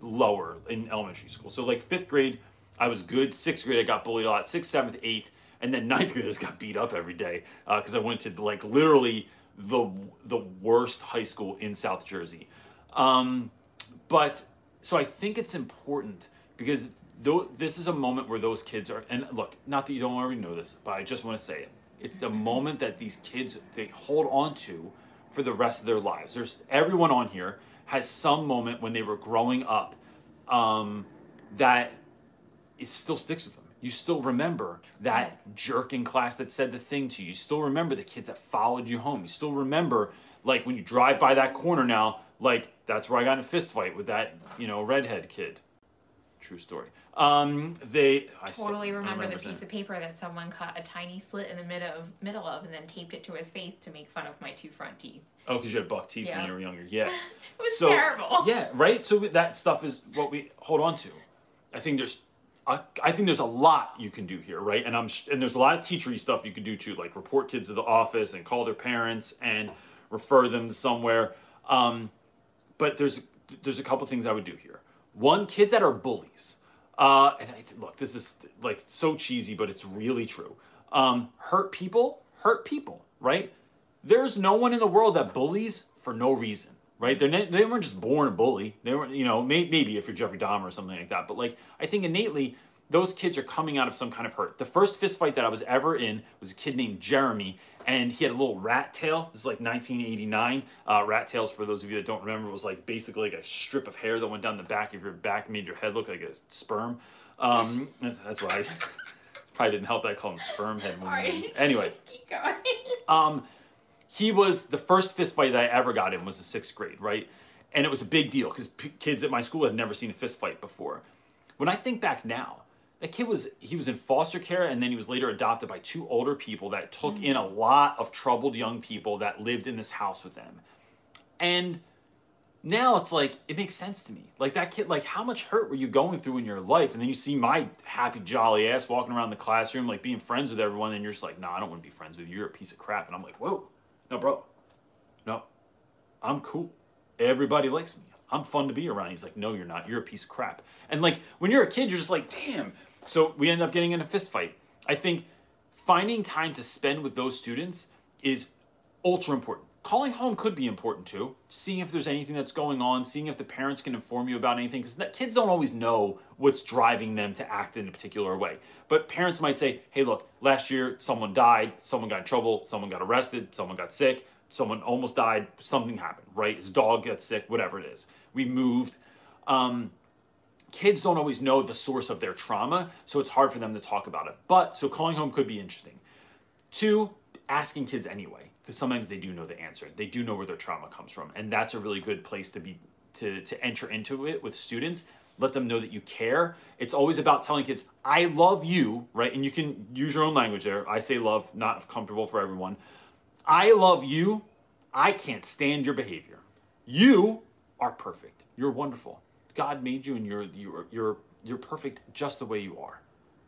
B: lower in elementary school. So like fifth grade, I was good. Sixth grade, I got bullied a lot. Sixth, seventh, eighth, and then ninth grade, I just got beat up every day because uh, I went to like literally the the worst high school in South Jersey. Um, but so I think it's important because though this is a moment where those kids are and look, not that you don't already know this, but I just want to say it. It's the moment that these kids they hold on to for the rest of their lives. There's everyone on here has some moment when they were growing up um, that it still sticks with them. You still remember that jerk in class that said the thing to you. You still remember the kids that followed you home. You still remember, like, when you drive by that corner now, like, that's where I got in a fist fight with that, you know, redhead kid. True story. Um, they
C: I totally remember, remember, the piece of paper that someone cut a tiny slit in the middle of middle of and then taped it to his face to make fun of my two front teeth.
B: Oh, because you had buck teeth yeah. when you were younger. Yeah.
C: it was so, terrible.
B: Yeah, right. So that stuff is what we hold on to. I think there's, I, I think there's a lot you can do here, right? And I'm and there's a lot of teachery stuff you can do too, like report kids to the office and call their parents and refer them to somewhere. Um, but there's there's a couple things I would do here. One, kids that are bullies. Uh, and I, look, this is like so cheesy, but it's really true. Um, hurt people, hurt people, right? There's no one in the world that bullies for no reason, right? They're ne- they weren't just born a bully. They were, you know, may- maybe if you're Jeffrey Dahmer or something like that. But like, I think innately, those kids are coming out of some kind of hurt. The first fist fight that I was ever in was a kid named Jeremy, and he had a little rat tail. This is like 1989. Uh, rat tails, for those of you that don't remember, was like basically like a strip of hair that went down the back of your back, made your head look like a sperm. Um, that's, that's why I probably didn't help that I call him sperm head. Right. Anyway, keep going. um, he was the first fist fight that I ever got in was the sixth grade, right? And it was a big deal because p- kids at my school had never seen a fist fight before. When I think back now, that kid was he was in foster care and then he was later adopted by two older people that took mm-hmm. in a lot of troubled young people that lived in this house with them. And now it's like it makes sense to me. Like that kid like how much hurt were you going through in your life? And then you see my happy jolly ass walking around the classroom like being friends with everyone and you're just like no nah, i don't want to be friends with you. You're a piece of crap. And i'm like whoa. No bro. No. I'm cool. Everybody likes me. I'm fun to be around. He's like, no, you're not. You're a piece of crap. And like when you're a kid, you're just like, damn, so we end up getting in a fist fight. I think finding time to spend with those students is ultra important. Calling home could be important too. Seeing if there's anything that's going on, seeing if the parents can inform you about anything, because kids don't always know what's driving them to act in a particular way. But parents might say, hey, look, last year someone died, someone got in trouble, someone got arrested, someone got sick, someone almost died, something happened, right? His dog got sick, whatever it is. We moved. Um, kids don't always know the source of their trauma, so it's hard for them to talk about it. But so calling home could be interesting. Two, asking kids anyway, because sometimes they do know the answer. They do know where their trauma comes from, and that's a really good place to be to to enter into it with students. Let them know that you care. It's always about telling kids, "I love you," right? And you can use your own language there. I say love, not comfortable for everyone. I love you. I can't stand your behavior. You are perfect. You're wonderful. God made you and you're you're you're you're perfect just the way you are.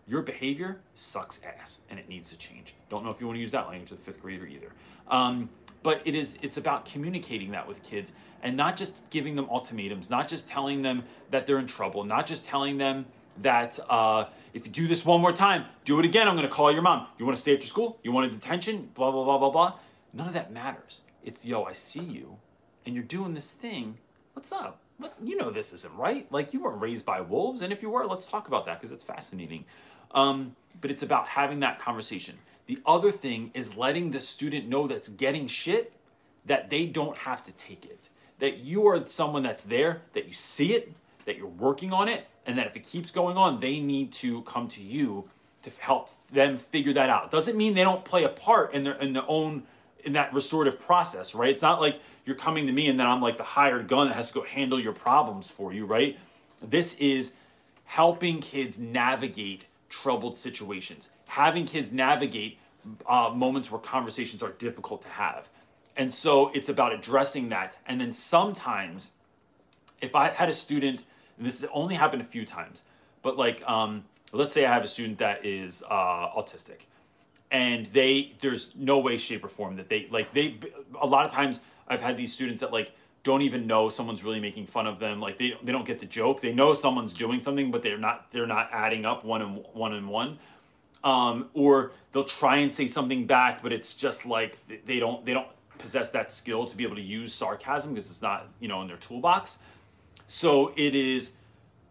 B: Your behavior sucks ass and it needs to change. Don't know if you want to use that language with fifth grader either. Um, but it is it's about communicating that with kids and not just giving them ultimatums, not just telling them that they're in trouble, not just telling them that uh, if you do this one more time, do it again. I'm going to call your mom. You want to stay after school? You want a detention? Blah blah blah blah blah. None of that matters. It's yo, I see you, and you're doing this thing. What's up? But you know this isn't right. Like you weren't raised by wolves, and if you were, let's talk about that because it's fascinating. Um, but it's about having that conversation. The other thing is letting the student know that's getting shit that they don't have to take it. That you are someone that's there, that you see it, that you're working on it, and that if it keeps going on, they need to come to you to help them figure that out. Doesn't mean they don't play a part in their in their own in that restorative process, right? It's not like you're coming to me and then I'm like the hired gun that has to go handle your problems for you, right? This is helping kids navigate troubled situations, having kids navigate uh, moments where conversations are difficult to have. And so it's about addressing that. And then sometimes if I had a student, and this has only happened a few times, but like, um, let's say I have a student that is uh, autistic, and they there's no way, shape, or form that they like they. A lot of times, I've had these students that like don't even know someone's really making fun of them. Like they they don't get the joke. They know someone's doing something, but they're not they're not adding up one and one and one. Um, or they'll try and say something back, but it's just like they don't they don't possess that skill to be able to use sarcasm because it's not you know in their toolbox. So it is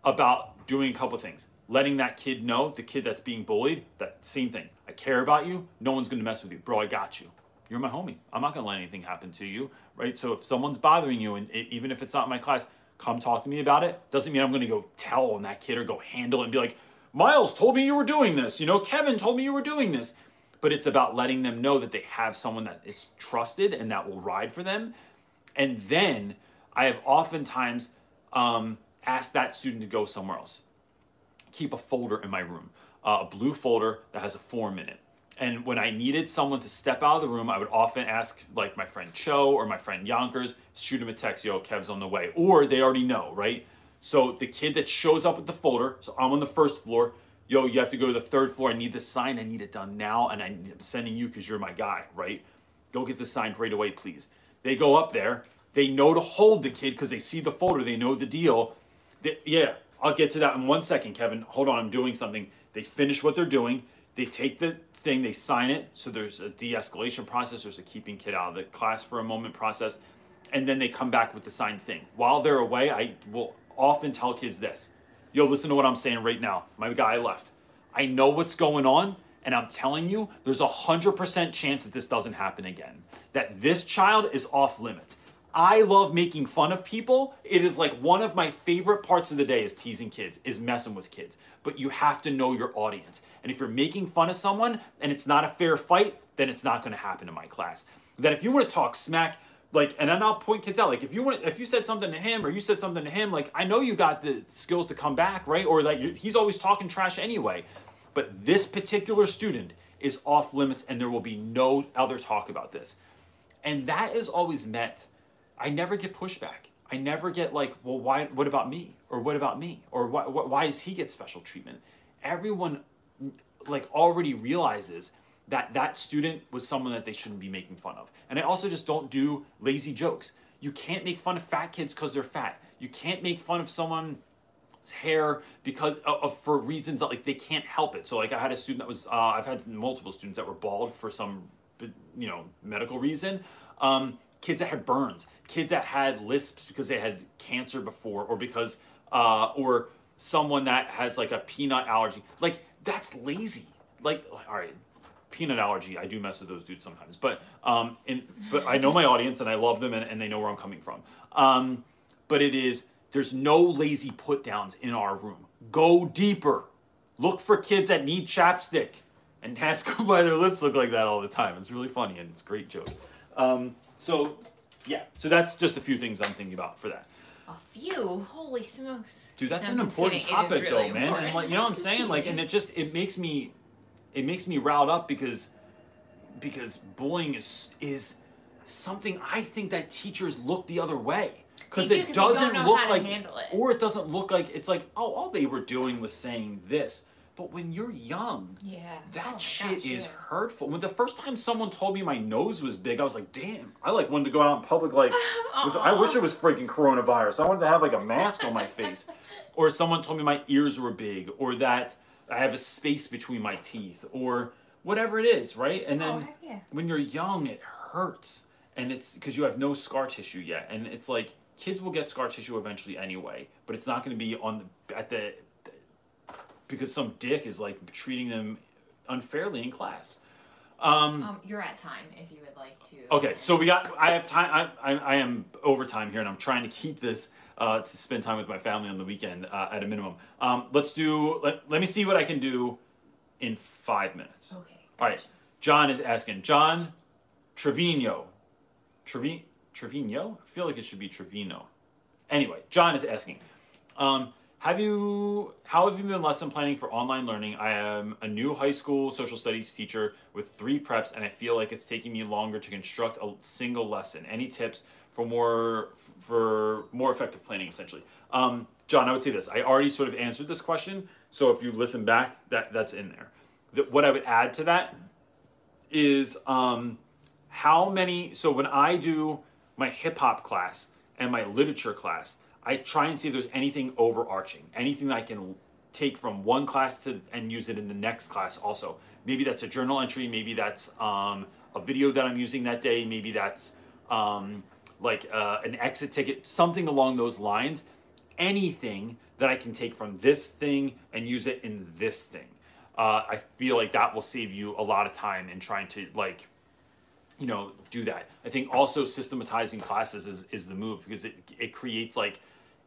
B: about doing a couple things. Letting that kid know, the kid that's being bullied, that same thing. I care about you. No one's gonna mess with you, bro. I got you. You're my homie. I'm not gonna let anything happen to you, right? So if someone's bothering you, and it, even if it's not my class, come talk to me about it. Doesn't mean I'm gonna go tell on that kid or go handle it and be like, Miles told me you were doing this. You know, Kevin told me you were doing this. But it's about letting them know that they have someone that is trusted and that will ride for them. And then I have oftentimes um, asked that student to go somewhere else. Keep a folder in my room, uh, a blue folder that has a form in it. And when I needed someone to step out of the room, I would often ask, like my friend Cho or my friend Yonkers, shoot him a text, yo, Kev's on the way. Or they already know, right? So the kid that shows up with the folder, so I'm on the first floor, yo, you have to go to the third floor. I need this sign. I need it done now. And I'm sending you because you're my guy, right? Go get this signed right away, please. They go up there. They know to hold the kid because they see the folder. They know the deal. They, yeah, I'll get to that in one second, Kevin. Hold on, I'm doing something. They finish what they're doing. They take the thing, they sign it. So there's a de escalation process, there's a keeping kid out of the class for a moment process. And then they come back with the signed thing. While they're away, I will often tell kids this yo, listen to what I'm saying right now. My guy left. I know what's going on, and I'm telling you, there's a 100% chance that this doesn't happen again. That this child is off limits. I love making fun of people. It is like one of my favorite parts of the day is teasing kids, is messing with kids. But you have to know your audience. And if you're making fun of someone and it's not a fair fight, then it's not going to happen in my class. That if you want to talk smack, like and then I'll point kids out like if you want if you said something to him or you said something to him like I know you got the skills to come back right or like he's always talking trash anyway but this particular student is off limits and there will be no other talk about this and that is always met I never get pushback I never get like well why what about me or what about me or why why does he get special treatment everyone like already realizes that that student was someone that they shouldn't be making fun of. And I also just don't do lazy jokes. You can't make fun of fat kids because they're fat. You can't make fun of someone's hair because of, for reasons that like they can't help it. So like I had a student that was uh, I've had multiple students that were bald for some you know medical reason. Um, kids that had burns, kids that had lisps because they had cancer before, or because uh, or someone that has like a peanut allergy. Like that's lazy. Like all right, peanut allergy, I do mess with those dudes sometimes. But um, in, but I know my audience and I love them and, and they know where I'm coming from. Um, but it is there's no lazy put downs in our room. Go deeper. Look for kids that need chapstick and ask them why their lips look like that all the time. It's really funny and it's a great joke. Um, so yeah, so that's just a few things I'm thinking about for that.
C: A few, holy smokes!
B: Dude, that's
C: No,
B: an important
C: kidding.
B: Topic
C: really
B: though, man.
C: important.
B: And like, you know what I'm saying? Like, and it just it makes me it makes me riled up because because bullying is is something I think that teachers look the other way because
C: do,
B: it
C: 'cause they don't
B: doesn't look like
C: it.
B: or it doesn't look like it's like oh all they were doing was saying this. But when you're young,
C: Yeah.
B: that
C: Oh
B: shit
C: gosh,
B: is
C: yeah.
B: hurtful. When the first time someone told me my nose was big, I was like, damn. I like wanted to go out in public like with, I wish it was freaking coronavirus. I wanted to have like a mask on my face. Or someone told me my ears were big, or that I have a space between my teeth, or whatever it is, right? And then
C: Oh, yeah.
B: when you're young, it hurts. And it's because you have no scar tissue yet. And it's like kids will get scar tissue eventually anyway, but it's not going to be on the, at the because some dick is like treating them unfairly in class.
C: Um, you're at time if you would like to.
B: Okay, so we got. I have time. I, I, I am overtime here, and I'm trying to keep this uh, to spend time with my family on the weekend uh, at a minimum. Um, let's do. Let, let me see what I can do in five minutes.
C: Okay.
B: All right. John is asking. John Trevino. Trevi, Trevino? I feel like it should be Trevino. Anyway, John is asking. Um, have you how have you been lesson planning for online learning? I am a new high school social studies teacher with three preps and I feel like it's taking me longer to construct a single lesson. Any tips for more for more effective planning essentially. Um, John, I would say this. I already sort of answered this question, so if you listen back, that that's in there. The, what I would add to that is um, how many. So when I do my hip hop class and my literature class, I try and see if there's anything overarching, anything that I can take from one class to and use it in the next class also. Maybe that's a journal entry, maybe that's um, a video that I'm using that day, maybe that's um, like uh, an exit ticket, something along those lines. Anything that I can take from this thing and use it in this thing. Uh, I feel like that will save you a lot of time in trying to like, you know, do that. I think also systematizing classes is, is the move because it, it creates like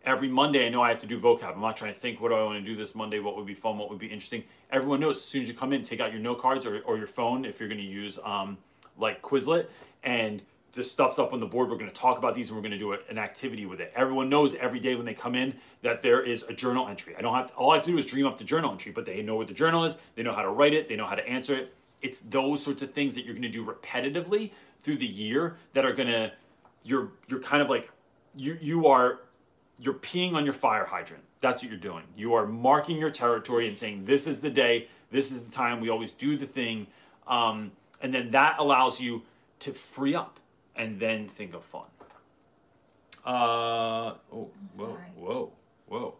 B: every Monday I know I have to do vocab. I'm not trying to think what do I want to do this Monday, what would be fun, what would be interesting. Everyone knows as soon as you come in, take out your note cards or, or your phone if you're going to use um, like Quizlet and the stuff's up on the board. We're going to talk about these and we're going to do an activity with it. Everyone knows every day when they come in that there is a journal entry. I don't have to, all I have to do is dream up the journal entry, but they know what the journal is, they know how to write it, they know how to answer it. It's those sorts of things that you're going to do repetitively through the year that are going to you're you're kind of like you you are you're peeing on your fire hydrant. That's what you're doing. You are marking your territory and saying this is the day, this is the time. We always do the thing, um, and then that allows you to free up and then think of fun. Uh, oh, whoa, whoa, whoa.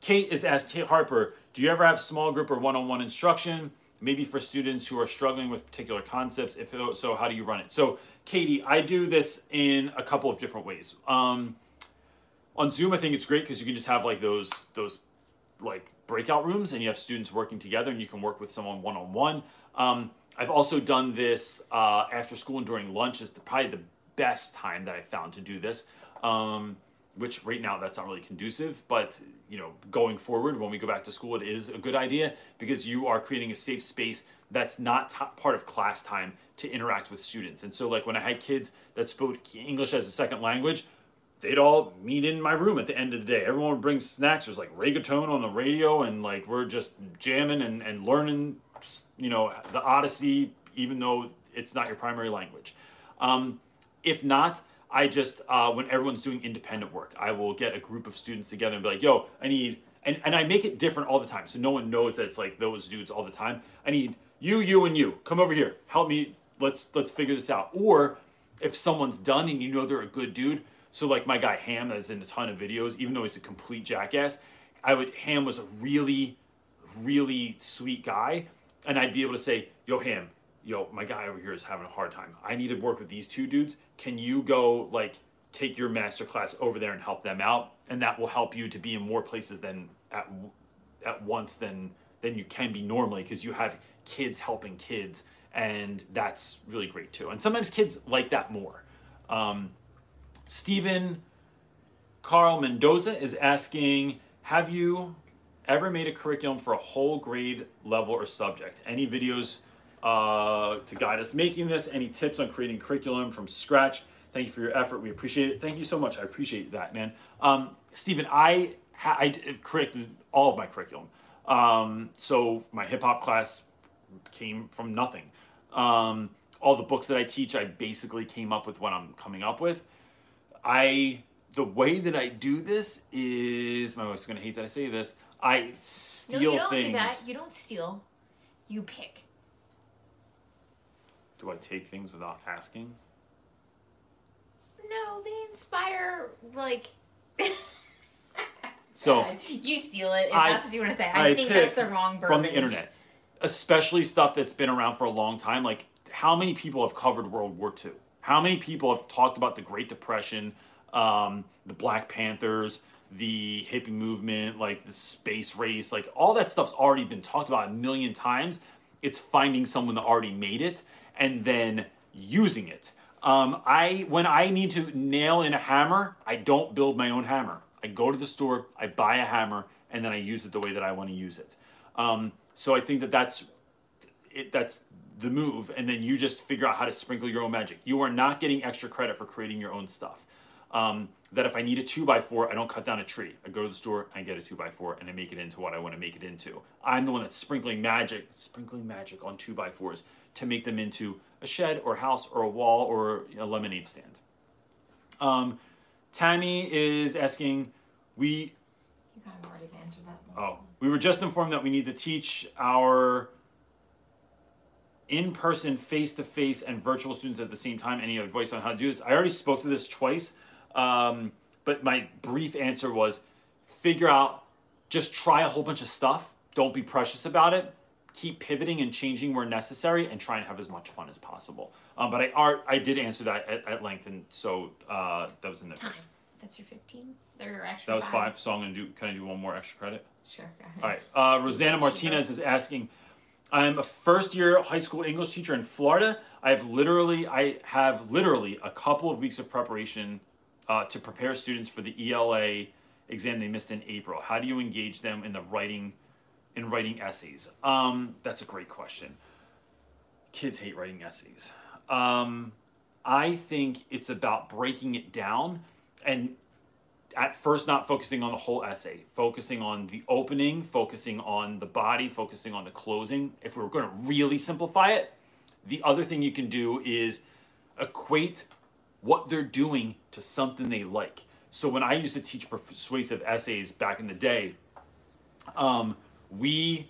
B: Kate is asked, Kate Harper, do you ever have small group or one on one instruction? Maybe for students who are struggling with particular concepts. If so, how do you run it? So, Katie, I do this in a couple of different ways. Um, on Zoom, I think it's great because you can just have like those those like breakout rooms, and you have students working together, and you can work with someone one on one. I've also done this uh, after school and during lunch is the, probably the best time that I found to do this. Um, which right now that's not really conducive, but you know, going forward when we go back to school, it is a good idea because you are creating a safe space that's not t- part of class time to interact with students. And so, like when I had kids that spoke English as a second language, they'd all meet in my room at the end of the day. Everyone would bring snacks. There's like reggaeton on the radio, and like we're just jamming and, and learning, you know, the Odyssey, even though it's not your primary language. Um, if not, I just, uh, when everyone's doing independent work, I will get a group of students together and be like, yo, I need, and, and I make it different all the time. So no one knows that it's like those dudes all the time. I need you, you, and you. Come over here. Help me. Let's, let's figure this out. Or if someone's done and you know they're a good dude, so like my guy Ham that's in a ton of videos, even though he's a complete jackass, I would Ham was a really, really sweet guy, and I'd be able to say, "Yo, Ham, yo, my guy over here is having a hard time. I need to work with these two dudes. Can you go like take your master class over there and help them out? And that will help you to be in more places than at at once than than you can be normally because you have kids helping kids, and that's really great too. And sometimes kids like that more. Um, Stephen Carl Mendoza is asking Have you ever made a curriculum for a whole grade level or subject? Any videos uh, to guide us making this? Any tips on creating curriculum from scratch? Thank you for your effort. We appreciate it. Thank you so much. I appreciate that, man. Um, Stephen, I, ha- I all of my curriculum. Um, so my hip hop class came from nothing. Um, all the books that I teach, I basically came up with what I'm coming up with. I the way that I do this is my wife's gonna hate that I say this. I steal No,
D: you don't
B: things.
D: do that. You don't steal. You pick.
B: do I take things without asking?
D: No, they inspire like.
B: So
D: you steal it. If
B: I-
D: that's what you want to say. I,
B: I
D: think that's the wrong verbiage.
B: from the internet, especially stuff that's been around for a long time. Like, how many people have covered World War II? How many people have talked about the Great Depression, um, the Black Panthers, the hippie movement, like the space race? Like, all that stuff's already been talked about a million times. It's finding someone that already made it and then using it. Um, I when I need to nail in a hammer, I don't build my own hammer. I go to the store, I buy a hammer, and then I use it the way that I want to use it. Um, so I think that that's it, that's the move, and then you just figure out how to sprinkle your own magic. You are not getting extra credit for creating your own stuff. Um, that if I need a two by four, I don't cut down a tree. I go to the store, I get a two by four, and I make it into what I want to make it into. I'm the one that's sprinkling magic, sprinkling magic on two by fours to make them into a shed or house or a wall or a lemonade stand. Um, Tammy is asking, we
C: You kind of already answered that. one.
B: Oh, we were just informed that we need to teach our in-person, face-to-face, and virtual students at the same time. Any advice on how to do this? I already spoke to this twice, um, but my brief answer was: figure out, just try a whole bunch of stuff. Don't be precious about it. Keep pivoting and changing where necessary, and try and have as much fun as possible. Um, but I are I did answer that at, at length, and so uh, that was in the
C: Time.
B: quiz.
C: That's your 15? They're actually
B: That was five. So I'm gonna do. Can I do one more extra credit?
C: Sure. Go ahead.
B: All right. Uh, Rosanna Martinez is asking, I'm a first year high school English teacher in Florida. I have literally, I have literally a couple of weeks of preparation uh, to prepare students for the ELA exam they missed in April. How do you engage them in the writing, in writing essays? Um, that's a great question. Kids hate writing essays. Um, I think it's about breaking it down and at first not focusing on the whole essay, focusing on the opening, focusing on the body, focusing on the closing. If we're going to really simplify it, the other thing you can do is equate what they're doing to something they like. So when I used to teach persuasive essays back in the day, um, we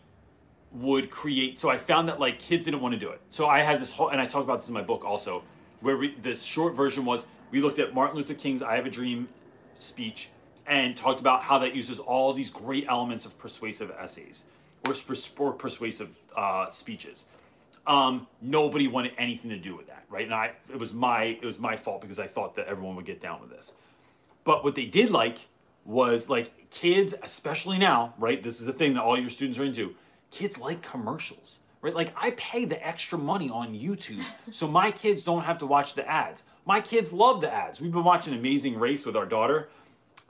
B: would create. So I found that like kids didn't want to do it. So I had this whole, and I talk about this in my book also, where we, the short version was we looked at Martin Luther King's "I Have a Dream" speech and talked about how that uses all these great elements of persuasive essays or, or persuasive uh, speeches. Um, nobody wanted anything to do with that, right? And I, it was my, it was my fault because I thought that everyone would get down with this. But what they did like was like kids, especially now, right? This is the thing that all your students are into. Kids like commercials, right? Like I pay the extra money on YouTube so my kids don't have to watch the ads. My kids love the ads. We've been watching Amazing Race with our daughter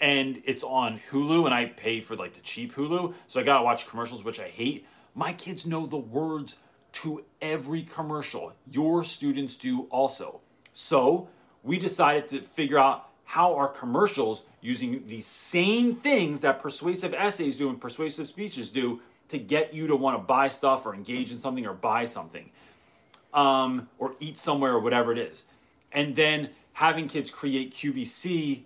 B: and it's on Hulu and I pay for like the cheap Hulu. So I got to watch commercials which I hate. My kids know the words to every commercial. Your students do also. So we decided to figure out how our commercials using these same things that persuasive essays do and persuasive speeches do to get you to want to buy stuff or engage in something or buy something um, or eat somewhere or whatever it is. And then having kids create QVC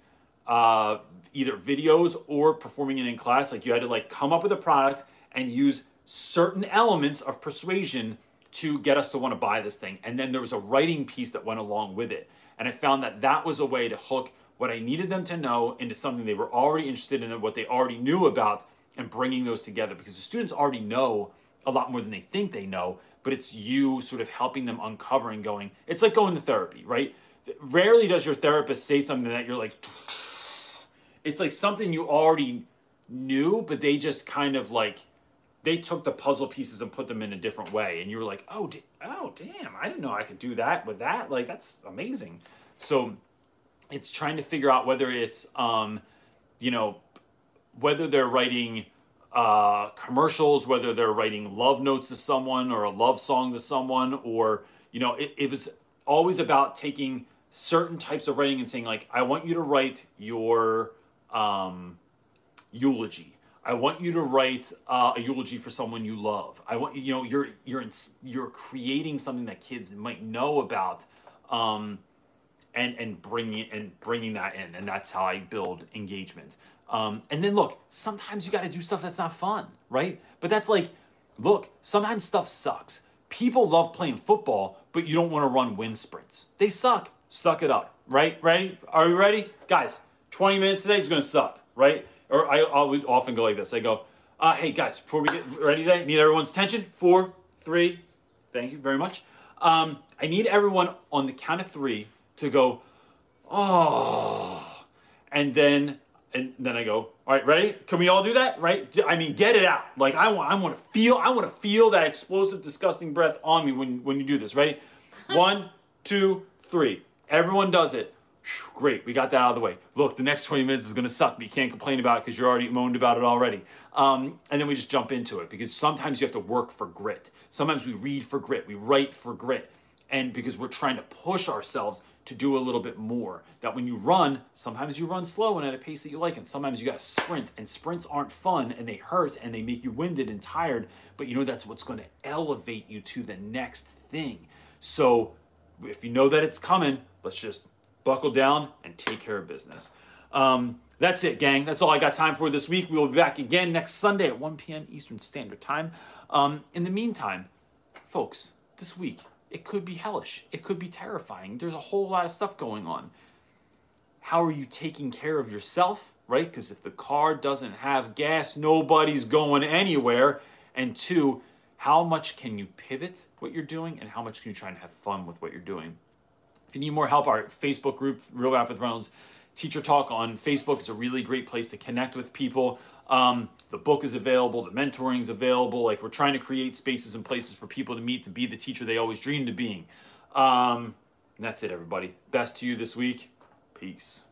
B: uh, either videos or performing it in class. Like you had to like come up with a product and use certain elements of persuasion to get us to want to buy this thing. And then there was a writing piece that went along with it. And I found that that was a way to hook what I needed them to know into something they were already interested in and what they already knew about and bringing those together because the students already know a lot more than they think they know, but it's you sort of helping them uncover and going, it's like going to therapy, right? Rarely does your therapist say something that you're like, it's like something you already knew, but they just kind of like they took the puzzle pieces and put them in a different way, and you were like, oh, oh, damn, I didn't know I could do that with that. Like that's amazing. So it's trying to figure out whether it's, um, you know, whether they're writing uh, commercials, whether they're writing love notes to someone or a love song to someone, or you know, it, it was always about taking certain types of writing and saying like, I want you to write your um, eulogy. I want you to write uh, a eulogy for someone you love. I want you know you're you're in, you're creating something that kids might know about, um, and and bringing and bringing that in, and that's how I build engagement. Um, and then look, sometimes you got to do stuff that's not fun, right? But that's like, look, sometimes stuff sucks. People love playing football, but you don't want to run wind sprints. They suck. Suck it up, right? Ready? Are we ready, guys? 20 minutes today is to suck, right? Or I, I would often go like this. I go, uh, hey guys, before we get ready today, need everyone's attention. Four, three, thank you very much. Um, I need everyone on the count of three to go, oh, and then and then I go, all right, ready? Can we all do that? Right? I mean, get it out. Like I want, I want to feel, I want to feel that explosive, disgusting breath on me when when you do this. Ready? One, two, three. Everyone does it. Great, we got that out of the way. Look, the next 20 minutes is going to suck, but you can't complain about it because you're already moaned about it already. Um, and then we just jump into it because sometimes you have to work for grit. Sometimes we read for grit, we write for grit. And because we're trying to push ourselves to do a little bit more. That when you run, sometimes you run slow and at a pace that you like, and sometimes you got to sprint, and sprints aren't fun and they hurt and they make you winded and tired, but you know that's what's going to elevate you to the next thing. So if you know that it's coming, let's just buckle down and take care of business. Um, that's it, gang. That's all I got time for this week. We will be back again next Sunday at 1 p.m. Eastern Standard Time. Um, in the meantime, folks, this week, it could be hellish. It could be terrifying. There's a whole lot of stuff going on. How are you taking care of yourself, right? Because if the car doesn't have gas, nobody's going anywhere. And two, how much can you pivot what you're doing and how much can you try and have fun with what you're doing? If you need more help, our Facebook group, Real Rap with Teacher Talk on Facebook is a really great place to connect with people. Um, the book is available, the mentoring is available. Like we're trying to create spaces and places for people to meet to be the teacher they always dreamed of being. Um, that's it, everybody. Best to you this week. Peace.